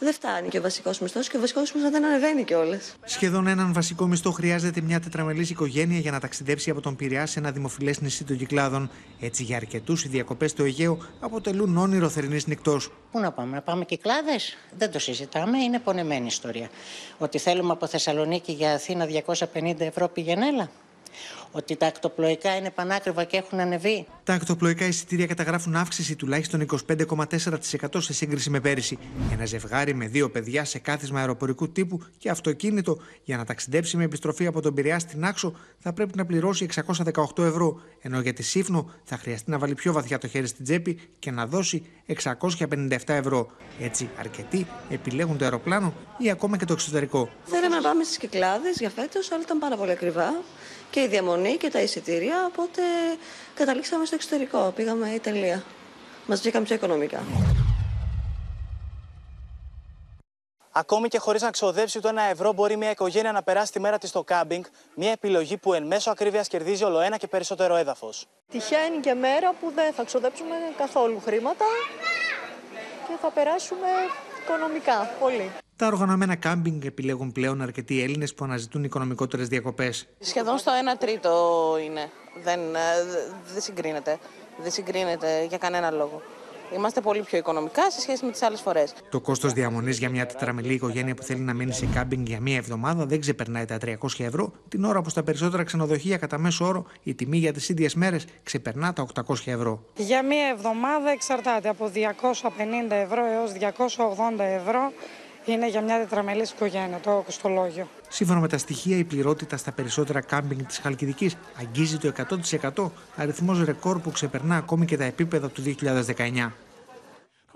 δεν φτάνει και ο βασικός μισθός και ο βασικός μισθός δεν ανεβαίνει κιόλας. Σχεδόν έναν βασικό μισθό χρειάζεται μια τετραμελής οικογένεια για να ταξιδέψει από τον Πειραιά σε ένα δημοφιλές νησί των Κυκλάδων. Έτσι, για αρκετούς, οι διακοπές στο Αιγαίο αποτελούν όνειρο θερινής νυχτός. Πού να πάμε, να πάμε Κυκλάδες, δεν το συζητάμε, είναι πονεμένη ιστορία. Ότι θέλουμε από Θεσσαλονίκη για Αθήνα 250 ευρώ πηγενέλα ότι τα ακτοπλοϊκά είναι πανάκριβα και έχουν ανεβεί. Τα ακτοπλοϊκά εισιτήρια καταγράφουν αύξηση τουλάχιστον 25,4% σε σύγκριση με πέρυσι. Ένα ζευγάρι με δύο παιδιά σε κάθισμα αεροπορικού τύπου και αυτοκίνητο για να ταξιδέψει με επιστροφή από τον Πειραιά στην Άξο θα πρέπει να πληρώσει 618 ευρώ, ενώ για τη Σύφνο θα χρειαστεί να βάλει πιο βαθιά το χέρι στην τσέπη και να δώσει 657 ευρώ. Έτσι, αρκετοί επιλέγουν το αεροπλάνο ή ακόμα και το εξωτερικό. Θέλαμε να πάμε στις Κυκλάδες για φέτος, αλλά ήταν πάρα πολύ ακριβά και η διαμονή και τα εισιτήρια, οπότε καταλήξαμε στο εξωτερικό. Πήγαμε Ιταλία. Μας βγήκαν πιο οικονομικά. Ακόμη και χωρίς να ξοδέψει το ένα ευρώ, μπορεί μια οικογένεια να περάσει τη μέρα της στο κάμπινγκ. Μια επιλογή που εν μέσω ακρίβειας κερδίζει όλο ένα και περισσότερο έδαφος. Τυχαίνει και μέρα που δεν θα ξοδέψουμε καθόλου χρήματα και θα περάσουμε οικονομικά πολύ. Τα οργανωμένα κάμπινγκ επιλέγουν πλέον αρκετοί Έλληνες που αναζητούν οικονομικότερες διακοπές. Σχεδόν στο 1 τρίτο είναι. Δεν, ε, δεν συγκρίνεται. Δεν συγκρίνεται για κανένα λόγο. Είμαστε πολύ πιο οικονομικά σε σχέση με τις άλλες φορές. Το κόστος διαμονής για μια τετραμελή οικογένεια που θέλει να μείνει σε κάμπινγκ για μία εβδομάδα δεν ξεπερνάει τα 300 ευρώ, την ώρα που στα περισσότερα ξενοδοχεία κατά μέσο όρο η τιμή για τις ίδιες μέρες ξεπερνά τα 800 ευρώ. Για μία εβδομάδα εξαρτάται από 250 ευρώ έως 280 ευρώ είναι για μια τετραμελής οικογένεια, το κοστολόγιο. Σύμφωνα με τα στοιχεία, η πληρότητα στα περισσότερα κάμπινγκ της Χαλκιδικής αγγίζει το 100%, αριθμός ρεκόρ που ξεπερνά ακόμη και τα επίπεδα του 2019.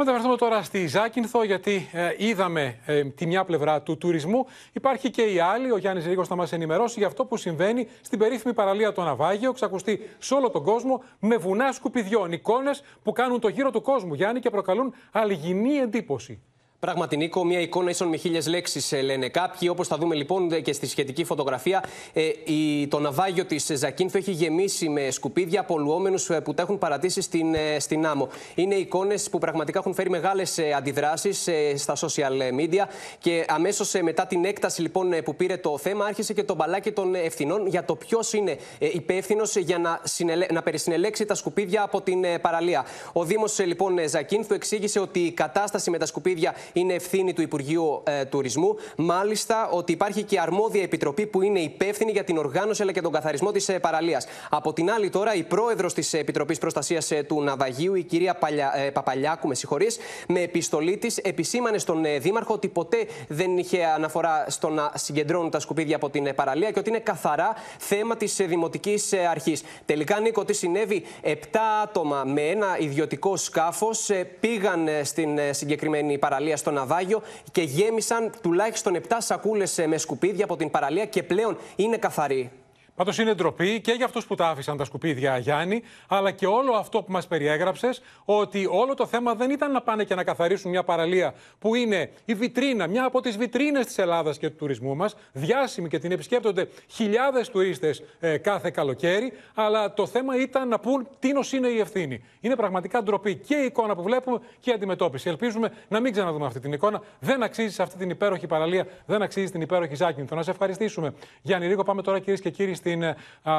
Μεταφερθούμε τώρα στη Ζάκυνθο, γιατί ε, είδαμε ε, τη μια πλευρά του τουρισμού. Υπάρχει και η άλλη. Ο Γιάννης Ρίγο θα μας ενημερώσει για αυτό που συμβαίνει στην περίφημη παραλία του Αναβάγιο. Ξακουστεί σε όλο τον κόσμο με βουνά σκουπιδιών. Εικόνες που κάνουν το γύρο του κόσμου, Γιάννη, και προκαλούν αλγινή εντύπωση. Πράγματι, Νίκο, μια εικόνα ίσον με χίλιες λέξεις ε, λένε κάποιοι. Όπως θα δούμε λοιπόν και στη σχετική φωτογραφία, ε, η, το ναυάγιο της Ζακίνθου έχει γεμίσει με σκουπίδια απολουόμενου ε, που τα έχουν παρατήσει στην, ε, στην άμμο. Είναι εικόνες που πραγματικά έχουν φέρει μεγάλες αντιδράσεις στα social media. Και αμέσως μετά την έκταση λοιπόν που πήρε το θέμα, άρχισε και το μπαλάκι των ευθυνών για το ποιος είναι υπεύθυνος για να, συνελε... να περισυνελέξει τα σκουπίδια από την παραλία. Ο Δήμος λοιπόν Ζακίνθου εξήγησε ότι η κατάσταση με τα σκουπίδια είναι ευθύνη του Υπουργείου ε, Τουρισμού. Μάλιστα, ότι υπάρχει και αρμόδια επιτροπή που είναι υπεύθυνη για την οργάνωση αλλά και τον καθαρισμό της ε, παραλίας. Από την άλλη, τώρα, η πρόεδρος της Επιτροπής Προστασίας ε, του Ναυαγίου, η κυρία Παλια, ε, Παπαλιάκου, με συγχωρείς, με επιστολή της επισήμανε στον ε, Δήμαρχο ότι ποτέ δεν είχε αναφορά στο να συγκεντρώνουν τα σκουπίδια από την παραλία και ότι είναι καθαρά θέμα της Δημοτικής Αρχής. Τελικά, Νίκο, τι συνέβη, επτά άτομα με ένα ιδιωτικό σκάφος πήγαν στην συγκεκριμένη παραλία στο Ναυάγιο και γέμισαν τουλάχιστον 7 σακούλες με σκουπίδια από την παραλία και πλέον είναι καθαρή. Πάντως είναι ντροπή και για αυτούς που τα άφησαν τα σκουπίδια, Γιάννη, αλλά και όλο αυτό που μας περιέγραψες, ότι όλο το θέμα δεν ήταν να πάνε και να καθαρίσουν μια παραλία που είναι η βιτρίνα, μια από τις βιτρίνες της Ελλάδας και του τουρισμού μας, διάσημη και την επισκέπτονται χιλιάδες τουρίστες ε, κάθε καλοκαίρι. Αλλά το θέμα ήταν να πούν τι είναι η ευθύνη. Είναι πραγματικά ντροπή και η εικόνα που βλέπουμε και η αντιμετώπιση. Ελπίζουμε να μην ξαναδούμε αυτή την εικόνα. Δεν αξίζει σε αυτή την υπέροχη παραλία, δεν αξίζει την υπέροχη Ζάκυνθο. Να σε ευχαριστήσουμε. Γιάννη Ρίγο, πάμε τώρα κυρίες και κύριοι στην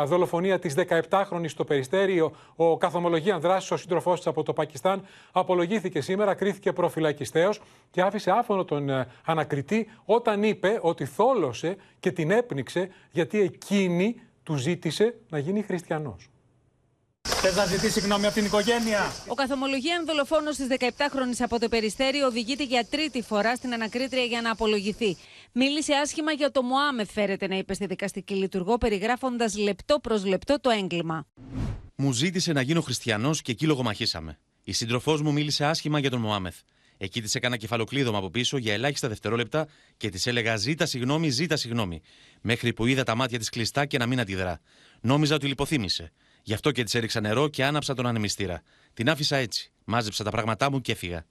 δολοφονία της 17χρονη στο Περιστέριο. Ο καθομολογία δράσης, ο σύντροφός της από το Πακιστάν, απολογήθηκε σήμερα, κρίθηκε προφυλακιστέο και άφησε άφωνο τον ε, ανακριτή όταν είπε ότι θόλωσε και την έπνιξε γιατί εκείνη του ζήτησε να γίνει χριστιανός. Θες να ζητήσεις συγγνώμη από την οικογένεια; Ο καθομολογία δολοφόνος της 17χρονη από το Περιστέρι οδηγείται για τρίτη φορά στην ανακρίτρια για να απολογηθεί. Μίλησε άσχημα για το Μωάμεθ, φέρεται να είπε στη δικαστική λειτουργό, περιγράφοντας λεπτό προς λεπτό το έγκλημα. Μου ζήτησε να γίνω χριστιανός και εκεί λογομαχήσαμε. Η σύντροφός μου μίλησε άσχημα για τον Μωάμεθ. Εκεί της έκανα κεφαλοκλείδωμα από πίσω για ελάχιστα δευτερόλεπτα και της έλεγα Ζήτα συγγνώμη, ζήτα συγγνώμη. Μέχρι που είδα τα μάτια της κλειστά και να μην αντιδρά. Νόμιζα ότι λιποθύμησε. Γι' αυτό και της έριξα νερό και άναψα τον ανεμιστήρα. Την άφησα έτσι. Μάζεψα τα πράγματά μου και έφυγα.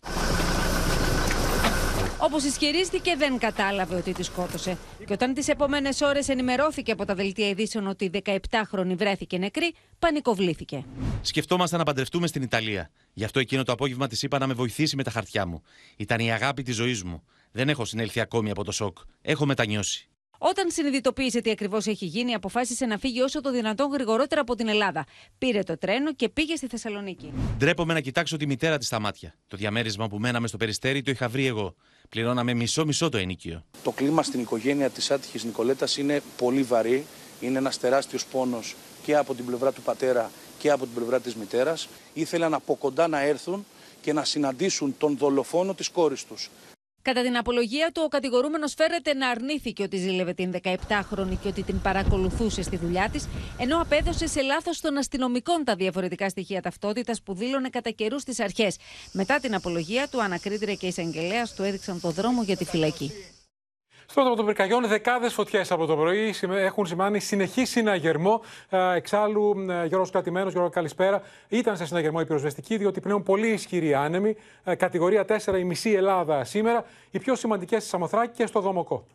Όπως ισχυρίστηκε, δεν κατάλαβε ότι τη σκότωσε. Και όταν τις επόμενες ώρες ενημερώθηκε από τα δελτία ειδήσεων ότι η 17χρονη βρέθηκε νεκρή, πανικοβλήθηκε. Σκεφτόμασταν να παντρευτούμε στην Ιταλία. Γι' αυτό εκείνο το απόγευμα της είπα να με βοηθήσει με τα χαρτιά μου. Ήταν η αγάπη της ζωής μου. Δεν έχω συνέλθει ακόμη από το σοκ. Έχω μετανιώσει. Όταν συνειδητοποίησε τι ακριβώς έχει γίνει, αποφάσισε να φύγει όσο το δυνατόν γρηγορότερα από την Ελλάδα. Πήρε το τρένο και πήγε στη Θεσσαλονίκη. Ντρέπομαι να κοιτάξω τη μητέρα της στα μάτια. Το διαμέρισμα που μέναμε στο περιστέρι το είχα βρει εγώ. Πληρώναμε μισό-μισό το ενίκιο. Το κλίμα στην οικογένεια της άτυχης Νικολέτας είναι πολύ βαρύ. Είναι ένας τεράστιος πόνος και από την πλευρά του πατέρα και από την πλευρά της μητέρας. Ήθελαν από κοντά να έρθουν και να συναντήσουν τον δολοφόνο της κόρης τους. Κατά την απολογία του, ο κατηγορούμενο φέρεται να αρνήθηκε ότι ζήλευε την 17χρονη και ότι την παρακολουθούσε στη δουλειά της, ενώ απέδωσε σε λάθος των αστυνομικών τα διαφορετικά στοιχεία ταυτότητας που δήλωνε κατά καιρούς στις αρχές. Μετά την απολογία του, ανακρίτρια και εισαγγελέας του έδειξαν το δρόμο για τη φυλακή. Στο των πυρκαγιών, δεκάδες φωτιές από το πρωί έχουν σημάνει συνεχή συναγερμό. Εξάλλου, Γιώργος Κρατημένος, Γιώργο Καλησπέρα, ήταν σε συναγερμό η πυροσβεστική, διότι πλέον πολύ ισχυρή άνεμη. Κατηγορία 4 η μισή Ελλάδα σήμερα. Οι πιο σημαντικές στη Σαμοθράκη και στο Δομοκό.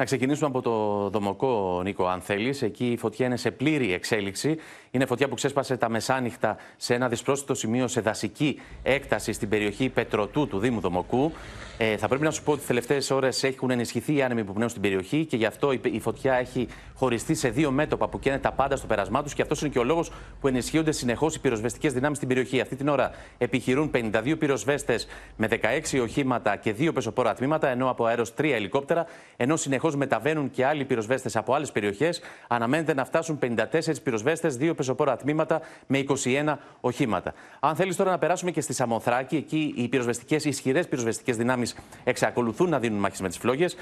Να ξεκινήσουμε από το Δομοκό, Νίκο, αν θέλεις. Εκεί η φωτιά είναι σε πλήρη εξέλιξη. Είναι φωτιά που ξέσπασε τα μεσάνυχτα σε ένα δυσπρόσιτο σημείο σε δασική έκταση στην περιοχή Πετροτού του Δήμου Δομοκού. Ε, θα πρέπει να σου πω ότι τις τελευταίες ώρες έχουν ενισχυθεί οι άνεμοι που πνέουν στην περιοχή και γι' αυτό η φωτιά έχει χωριστεί σε δύο μέτωπα που καίνε τα πάντα στο πέρασμά τους και αυτός είναι και ο λόγος που ενισχύονται συνεχώς οι πυροσβεστικές δυνάμεις στην περιοχή. Αυτή την ώρα επιχειρούν 52 πυροσβέστες με 16 οχήματα και 2 πεσοπόρα τμήματα, ενώ από αέρος 3 ελικόπτερα, ενώ συνεχώς μεταβαίνουν και άλλοι πυροσβέστες από άλλες περιοχές. Αναμένεται να φτάσουν 54 πυροσβέστες, 2 πεσοπόρα τμήματα με 21 οχήματα. Αν θέλεις τώρα να περάσουμε και στη Σαμοθράκη, εκεί οι πυροσβεστικές, ισχυρές πυροσβεστικές δυνάμεις εξακολουθούν να δίνουν μάχες με τις φλόγες.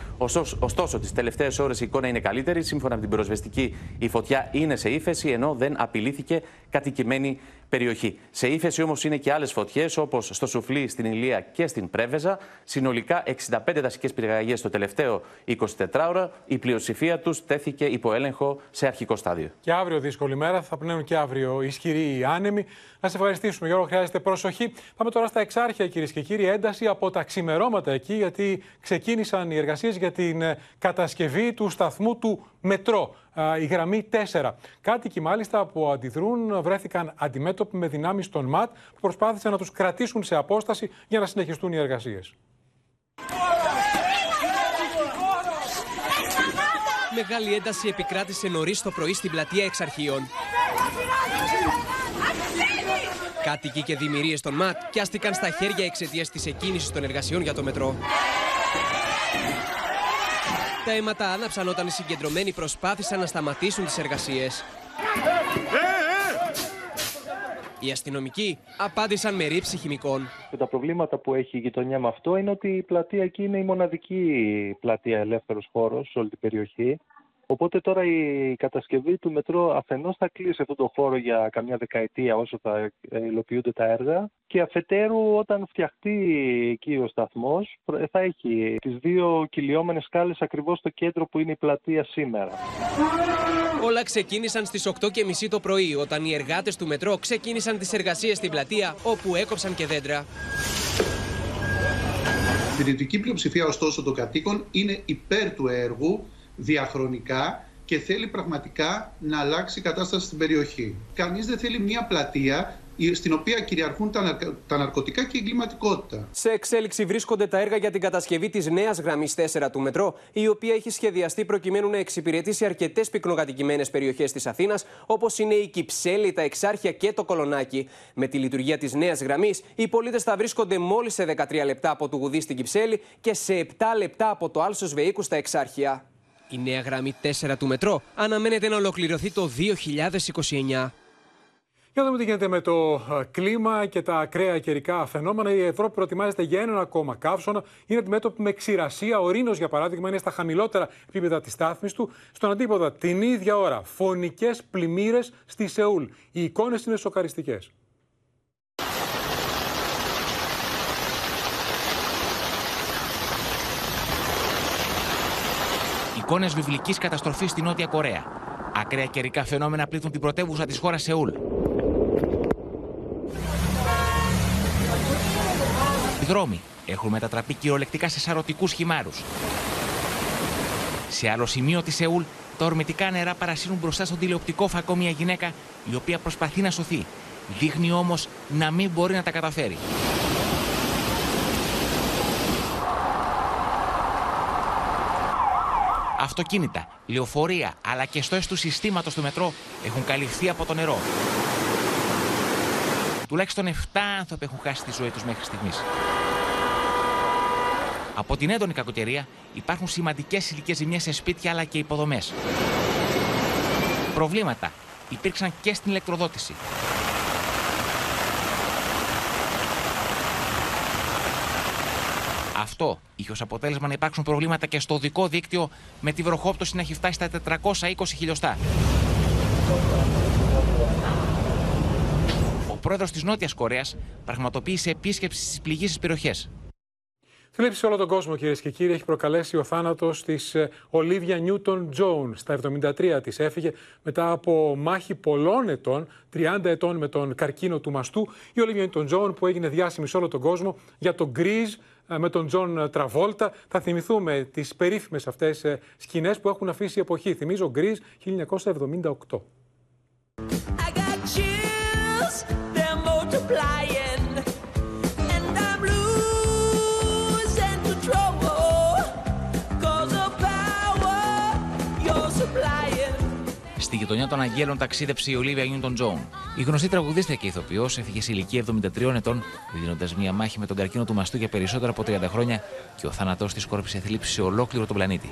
Ωστόσο, τις τελευταίες ώρες η εικόνα είναι καλύτερη. Σύμφωνα με την πυροσβεστική, η φωτιά είναι σε ύφεση, ενώ δεν απειλήθηκε κατοικημένη περιοχή. Σε ύφεση όμως είναι και άλλες φωτιές, όπως στο Σουφλί, στην Ηλία και στην Πρέβεζα. Συνολικά 65 δασικές πυρκαγιέ το τελευταίο 24 ώρα. Η πλειοψηφία τους τέθηκε υπό έλεγχο σε αρχικό στάδιο. Και αύριο δύσκολη μέρα, θα πνέουν και αύριο ισχυροί άνεμοι. Να σε ευχαριστήσουμε, Γιώργο. Χρειάζεται προσοχή. Πάμε τώρα στα εξάρχεια, κυρίες και κύριοι. Ένταση από τα ξημερώματα εκεί, γιατί ξεκίνησαν οι εργασίες για την ε, κατασκευή του σταθμού του μετρό. Η γραμμή 4. Κάτοικοι μάλιστα που αντιδρούν βρέθηκαν αντιμέτωποι με δυνάμεις των ΜΑΤ που προσπάθησαν να τους κρατήσουν σε απόσταση για να συνεχιστούν οι εργασίες. Μεγάλη ένταση επικράτησε νωρίς το πρωί στην πλατεία Εξαρχείων. Κάτοικοι και δημιουργίες των ΜΑΤ πιάστηκαν στα χέρια εξαιτίας της εκκίνησης των εργασιών για το μετρό. Τα αίματα άναψαν όταν οι συγκεντρωμένοι προσπάθησαν να σταματήσουν τις εργασίες. Οι αστυνομικοί απάντησαν με ρήψη χημικών. Και τα προβλήματα που έχει η γειτονιά με αυτό είναι ότι η πλατεία εκεί είναι η μοναδική πλατεία ελεύθερος χώρος σε όλη την περιοχή. Οπότε τώρα η κατασκευή του μετρό αφενός θα κλείσει αυτό το χώρο για καμιά δεκαετία όσο θα υλοποιούνται τα έργα και αφετέρου όταν φτιαχτεί εκεί ο σταθμός θα έχει τις δύο κυλιόμενες σκάλες ακριβώς στο κέντρο που είναι η πλατεία σήμερα. Όλα ξεκίνησαν στις 8.30 το πρωί όταν οι εργάτες του μετρό ξεκίνησαν τις εργασίες στην πλατεία όπου έκοψαν και δέντρα. Η δυτική πλειοψηφία ωστόσο των κατοίκων είναι υπέρ του έργου διαχρονικά και θέλει πραγματικά να αλλάξει η κατάσταση στην περιοχή. Κανείς δεν θέλει μια πλατεία στην οποία κυριαρχούν τα, τα ναρκωτικά και η εγκληματικότητα. Σε εξέλιξη βρίσκονται τα έργα για την κατασκευή της νέας γραμμής 4 του μετρό, η οποία έχει σχεδιαστεί προκειμένου να εξυπηρετήσει αρκετές πυκνοκατοικημένες περιοχές της Αθήνας, όπως είναι η Κυψέλη, τα Εξάρχεια και το Κολονάκι. Με τη λειτουργία της νέας γραμμής, οι πολίτες θα βρίσκονται μόλις σε 13 λεπτά από το Γουδί στην Κυψέλη και σε 7 λεπτά από το Άλσος Βεϊκού στα Εξάρχεια. Η νέα γραμμή 4 του μετρό αναμένεται να ολοκληρωθεί το 2029. Για να δούμε τι γίνεται με το κλίμα και τα ακραία καιρικά φαινόμενα. Η Ευρώπη προετοιμάζεται για έναν ακόμα καύσωνα. Είναι αντιμέτωπη με ξηρασία. Ο Ρήνος, για παράδειγμα, είναι στα χαμηλότερα επίπεδα της στάθμης του. Στον αντίποδα, την ίδια ώρα, φωνικές πλημμύρες στη Σεούλ. Οι εικόνες είναι σοκαριστικές. Εικόνες βιβλικής καταστροφής στη Νότια Κορέα. Ακραία καιρικά φαινόμενα πλήττουν την πρωτεύουσα της χώρας Σεούλ. Οι δρόμοι έχουν μετατραπεί κυριολεκτικά σε σαρωτικούς χυμάρους. Σε άλλο σημείο της Σεούλ, τα ορμητικά νερά παρασύρουν μπροστά στον τηλεοπτικό φακό μια γυναίκα η οποία προσπαθεί να σωθεί. Δείχνει όμως να μην μπορεί να τα καταφέρει. Αυτοκίνητα, λεωφορεία αλλά και στόες του συστήματος του μετρό έχουν καλυφθεί από το νερό. Τουλάχιστον 7 άνθρωποι έχουν χάσει τη ζωή τους μέχρι στιγμής. Από την έντονη κακοκαιρία υπάρχουν σημαντικές ηλικές ζημιές σε σπίτια αλλά και υποδομές. Προβλήματα υπήρξαν και στην ηλεκτροδότηση. Αυτό είχε ως αποτέλεσμα να υπάρξουν προβλήματα και στο δικό δίκτυο με τη βροχόπτωση να έχει φτάσει στα 420 χιλιοστά. Ο πρόεδρος της Νότιας Κορέας πραγματοποίησε επίσκεψη στις πληγήσεις περιοχές. Θλίψη σε όλο τον κόσμο, κυρίες και κύριοι, έχει προκαλέσει ο θάνατος της Ολίβια Νιούτον Τζόουν. Στα 73 της έφυγε μετά από μάχη πολλών ετών, 30 ετών με τον καρκίνο του μαστού. Η Ολίβια Νιούτον Τζόουν που έγινε διάσημη σε όλο τον κόσμο για το γκριζ με τον Τζον Τραβόλτα. Θα θυμηθούμε τις περίφημες αυτές σκηνές που έχουν αφήσει εποχή. Θυμίζω Grease 1978. Στη γειτονιά των Αγγέλων ταξίδεψε η Ολίβια Νιούτον Τζον. Η γνωστή τραγουδίστρια και ηθοποιός έφυγε σε ηλικία 73 ετών, δίνοντας μία μάχη με τον καρκίνο του μαστού για περισσότερα από 30 χρόνια και ο θάνατός της κόρπισε θλίψη σε ολόκληρο τον πλανήτη.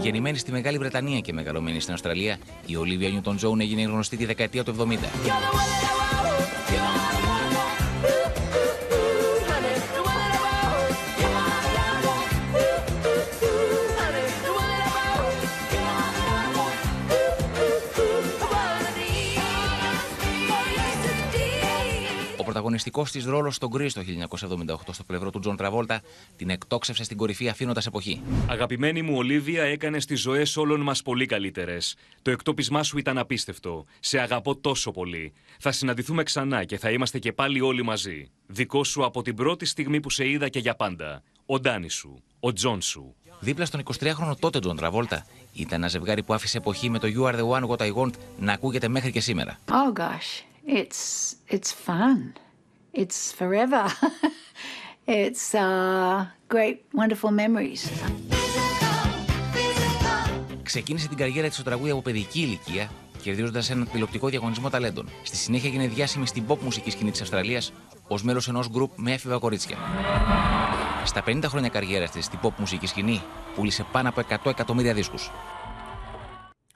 Γεννημένη στη Μεγάλη Βρετανία και μεγαλωμένη στην Αυστραλία, η Ολίβια Νιούτον Τζόουν έγινε γνωστή τη δεκαετία του 70. Πρωταγωνιστικός της ρόλος στον Γκρι το 1978 στο πλευρό του Τζον Τραβόλτα την εκτόξευσε στην κορυφή αφήνοντας εποχή. Αγαπημένη μου Ολίβια, έκανες τις ζωές όλων μας πολύ καλύτερες. Το εκτόπισμά σου ήταν απίστευτο. Σε αγαπώ τόσο πολύ. Θα συναντηθούμε ξανά και θα είμαστε και πάλι όλοι μαζί. Δικό σου από την πρώτη στιγμή που σε είδα και για πάντα. Ο Ντάνι σου, ο Τζον σου. Δίπλα στον 23χρονο τότε Τζον Τραβόλτα ήταν ένα ζευγάρι που άφησε εποχή με το You're the one that I want να ακούγεται μέχρι και σήμερα. Oh gosh, it's, it's fun. It's forever. [laughs] it's uh, great, wonderful memories. Ξεκίνησε την καριέρα της στο τραγούδι από παιδική ηλικία, κερδίζοντας έναν τηλεοπτικό διαγωνισμό ταλέντων. Στη συνέχεια έγινε διάσημη στην pop μουσική σκηνή της Αυστραλίας ως μέλος ενός γκρουπ με έφηβα κορίτσια. Στα 50 χρόνια καριέρας της στην pop μουσική σκηνή, πούλησε πάνω από 100 εκατομμύρια δίσκους.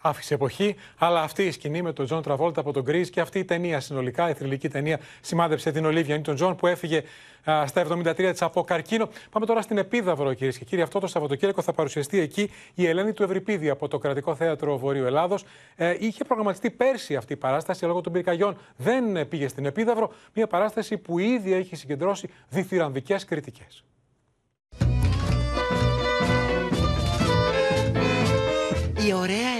Άφησε εποχή, αλλά αυτή η σκηνή με τον Τζον Τραβόλτα από τον Γκρι και αυτή η ταινία συνολικά, η θρυλική ταινία, σημάδεψε την Ολίβια Νιούτον Τζον που έφυγε α, στα 73 της από καρκίνο. Πάμε τώρα στην Επίδαυρο, κυρίες και κύριοι. Αυτό το Σαββατοκύριακο θα παρουσιαστεί εκεί η Ελένη του Ευριπίδη από το Κρατικό Θέατρο Βορείου Ελλάδος. Ε, είχε προγραμματιστεί πέρσι αυτή η παράσταση λόγω των πυρκαγιών. Δεν πήγε στην Επίδαυρο. Μια παράσταση που ήδη έχει συγκεντρώσει διθυραμβικές κριτικές. Η ωραία Ελένη,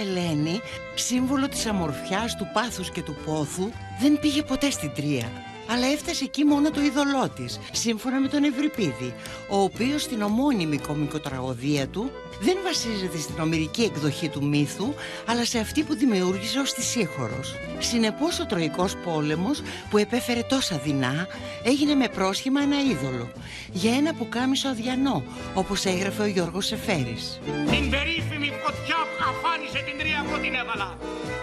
σύμβολο της αμορφιάς, του πάθους και του πόθου, δεν πήγε ποτέ στην Τρία. Αλλά έφτασε εκεί μόνο το είδωλό της, σύμφωνα με τον Ευρυπίδη, ο οποίος στην ομώνυμη κομικοτραγωδία του δεν βασίζεται στην ομυρική εκδοχή του μύθου, αλλά σε αυτή που δημιούργησε ως τη Σύχωρος. Συνεπώς, ο Τροϊκός Πόλεμος, που επέφερε τόσα δεινά, έγινε με πρόσχημα ένα είδωλο, για ένα πουκάμισο αδιανό, όπως έγραφε ο Γιώργος Σεφέρης. Την περίφημη φωτιά που αφάνισε την τρία εγώ την έβαλα.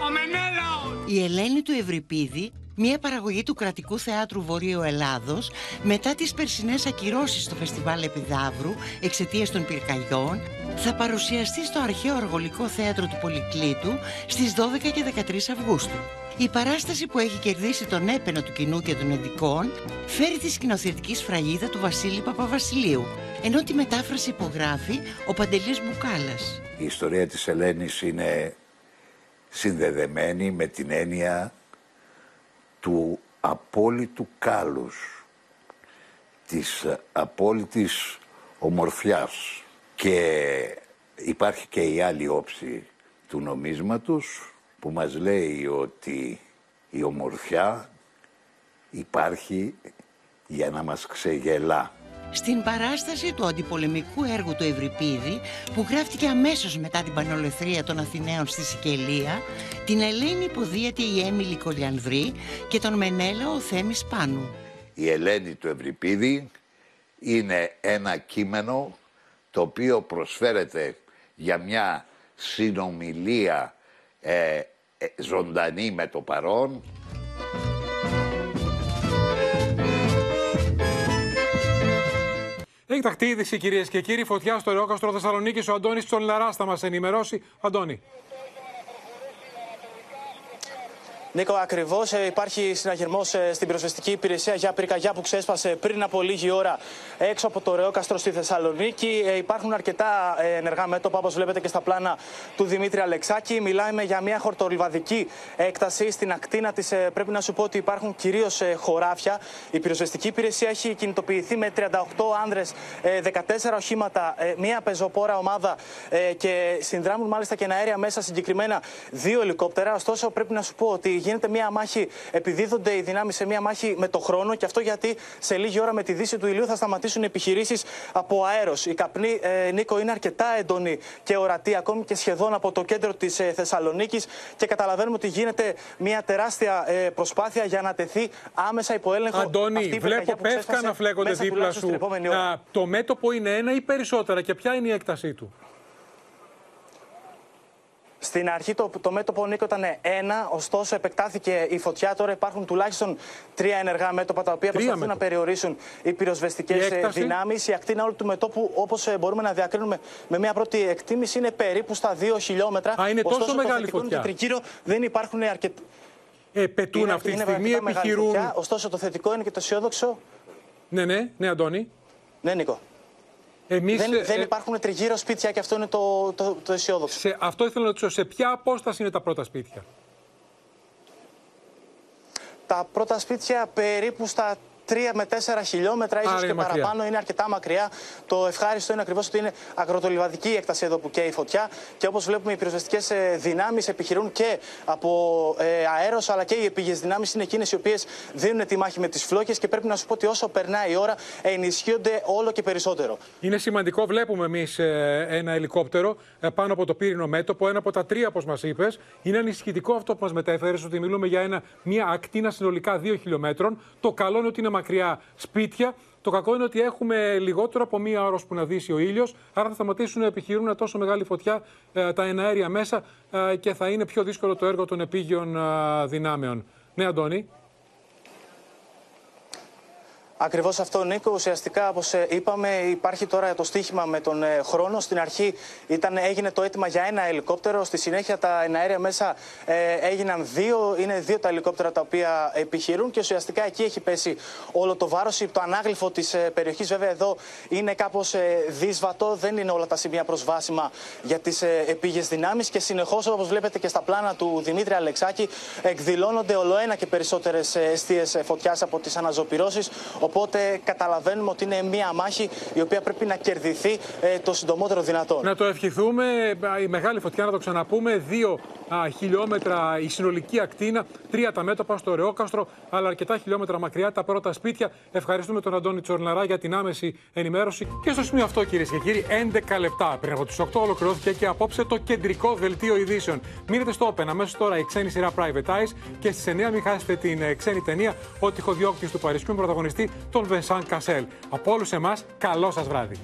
Ο Μενέλαος. Η Ελένη του Ευρυπίδη μια παραγωγή του Κρατικού Θεάτρου Βορείου Ελλάδος μετά τις περσινές ακυρώσεις στο Φεστιβάλ Επιδαύρου εξαιτίας των πυρκαγιών θα παρουσιαστεί στο Αρχαίο Αργολικό Θέατρο του Πολυκλήτου στις 12 και 13 Αυγούστου. Η παράσταση που έχει κερδίσει τον έπαινο του κοινού και των ειδικών φέρει τη σκηνοθετική σφραγίδα του Βασίλη Παπαβασιλείου, ενώ τη μετάφραση υπογράφει ο Παντελής Μπουκάλας. Η ιστορία της Ελένης είναι συνδεδεμένη με την έννοια του απόλυτου κάλους, της απόλυτης ομορφιάς και υπάρχει και η άλλη όψη του νομίσματος που μας λέει ότι η ομορφιά υπάρχει για να μας ξεγελά. Στην παράσταση του αντιπολεμικού έργου του Ευρυπίδη που γράφτηκε αμέσως μετά την πανολεθρία των Αθηναίων στη Σικελία την Ελένη υποδίεται η Έμιλη Κολιανδρή και τον Μενέλα ο Θέμης Πάνου. Η Ελένη του Ευρυπίδη είναι ένα κείμενο το οποίο προσφέρεται για μια συνομιλία ε, ε, ζωντανή με το παρόν Έχει ταχτή είδηση κυρίες και κύριοι. Φωτιά στο Ρεόκαστρο Θεσσαλονίκης. Ο Αντώνης Τσολναρά θα μας ενημερώσει. Αντώνη. Νίκο, ακριβώς υπάρχει συναγερμός στην πυροσβεστική υπηρεσία για πυρκαγιά που ξέσπασε πριν από λίγη ώρα έξω από το Ρεόκαστρο στη Θεσσαλονίκη. Ε, υπάρχουν αρκετά ε, ενεργά μέτωπα, όπως βλέπετε και στα πλάνα του Δημήτρη Αλεξάκη. Μιλάμε για μια χορτολιβαδική έκταση στην ακτίνα της. Πρέπει να σου πω ότι υπάρχουν κυρίως χωράφια. Η πυροσβεστική υπηρεσία έχει κινητοποιηθεί με 38 άνδρες, 14 οχήματα, μια πεζοπόρα ομάδα και συνδράμουν μάλιστα και ένα αέρια μέσα συγκεκριμένα δύο ελικόπτερα. Ωστόσο, πρέπει να σου πω ότι γίνεται μια μάχη, επιδίδονται οι δυνάμεις σε μια μάχη με το χρόνο και αυτό γιατί σε λίγη ώρα με τη δύση του ηλίου θα σταματήσουν επιχειρήσεις από αέρος. Η καπνή, ε, Νίκο, είναι αρκετά έντονη και ορατή, ακόμη και σχεδόν από το κέντρο της ε, Θεσσαλονίκης και καταλαβαίνουμε ότι γίνεται μια τεράστια ε, προσπάθεια για να τεθεί άμεσα υπό έλεγχο. Αντώνη, βλέπω πέφκα να φλέγονται δίπλα σου. Α, το μέτωπο είναι ένα ή περισσότερα και ποια είναι η έκτασή του; Στην αρχή το, το μέτωπο Νίκο ήταν ένα, ωστόσο επεκτάθηκε η φωτιά. Τώρα υπάρχουν τουλάχιστον τρία ενεργά μέτωπα τα οποία προσπαθούν να περιορίσουν οι πυροσβεστικές δυνάμεις. Η ακτίνα όλου του μετόπου, όπως μπορούμε να διακρίνουμε με μια πρώτη εκτίμηση, είναι περίπου στα 2 χιλιόμετρα. Α, είναι ωστόσο, τόσο μεγάλη φωτιά. Και τρικύρο δεν υπάρχουν αρκετά. Ε, πετούν είναι, αυτή τη στιγμή, επιχειρούν. Φωτιά, ωστόσο το θετικό είναι και το αισιόδοξο. Ναι, ναι, ναι, Αντώνη. Ναι, Νίκο. Εμείς, δεν, ε, δεν υπάρχουν τριγύρω σπίτια και αυτό είναι το, το, το αισιόδοξο. Σε, αυτό ήθελα να ρωτήσω, σε ποια απόσταση είναι τα πρώτα σπίτια; Τα πρώτα σπίτια περίπου στα 3 με 4 χιλιόμετρα, ίσως και παραπάνω, είναι αρκετά μακριά. Το ευχάριστο είναι ακριβώς ότι είναι αγροτολιβαδική η έκταση εδώ που καίει η φωτιά. Και όπως βλέπουμε, οι πυροσβεστικές δυνάμεις επιχειρούν και από ε, αέρος, αλλά και οι επίγειες δυνάμεις είναι εκείνες οι οποίες δίνουν τη μάχη με τις φλόγε. Και πρέπει να σου πω ότι όσο περνάει η ώρα, ενισχύονται όλο και περισσότερο. Είναι σημαντικό, βλέπουμε εμείς ε, ένα ελικόπτερο ε, πάνω από το πύρινο μέτωπο, ένα από τα τρία, όπως μας είπες. Είναι ανησυχητικό αυτό που μας μετέφερες, ότι μιλούμε για ένα, μια ακτίνα συνολικά 2 χιλιόμετρων. Το καλό είναι ότι είναι μακριά σπίτια Το κακό είναι ότι έχουμε λιγότερο από μία ώρα που να δύσει ο ήλιος, άρα θα σταματήσουν να επιχειρούν τόσο μεγάλη φωτιά ε, τα εναέρια μέσα ε, και θα είναι πιο δύσκολο το έργο των επίγειων ε, δυνάμεων. Ναι, Αντώνη. Ακριβώς αυτό, Νίκο. Ουσιαστικά, όπως είπαμε, υπάρχει τώρα το στίχημα με τον ε, χρόνο. Στην αρχή ήταν, έγινε το αίτημα για ένα ελικόπτερο. Στη συνέχεια, τα εναέρια μέσα ε, έγιναν δύο. Είναι δύο τα ελικόπτερα τα οποία επιχειρούν και ουσιαστικά εκεί έχει πέσει όλο το βάρος. Το ανάγλυφο της ε, περιοχής, βέβαια, εδώ είναι κάπως ε, δύσβατο. Δεν είναι όλα τα σημεία προσβάσιμα για τις ε, επίγειες δυνάμεις και συνεχώς, όπως βλέπετε και στα πλάνα του Δημήτρη Αλεξάκη, εκδηλώνονται ολοένα και περισσότερες αιστείες φωτιάς από τις αναζωπηρώσεις. Οπότε καταλαβαίνουμε ότι είναι μία μάχη η οποία πρέπει να κερδιθεί ε, το συντομότερο δυνατό. Να το ευχηθούμε. Η μεγάλη φωτιά, να το ξαναπούμε. Δύο α, χιλιόμετρα η συνολική ακτίνα, τρία τα μέτωπα στο Ρεόκαστρο, αλλά αρκετά χιλιόμετρα μακριά τα πρώτα σπίτια. Ευχαριστούμε τον Αντώνη Τσορναρά για την άμεση ενημέρωση. Και στο σημείο αυτό, κυρίες και κύριοι, 11 λεπτά πριν από τις 8 ολοκληρώθηκε και απόψε το κεντρικό δελτίο ειδήσεων. Μείνετε στο Open αμέσως τώρα η ξένη σειρά Private Eyes και στις 9 μην χάσετε την ε, ξένη ταινία Ο τυχοδιώκτη του Παρισιού με πρωταγωνιστή τον Βενσάν Κασέλ. Από όλους εμάς, καλό σας βράδυ.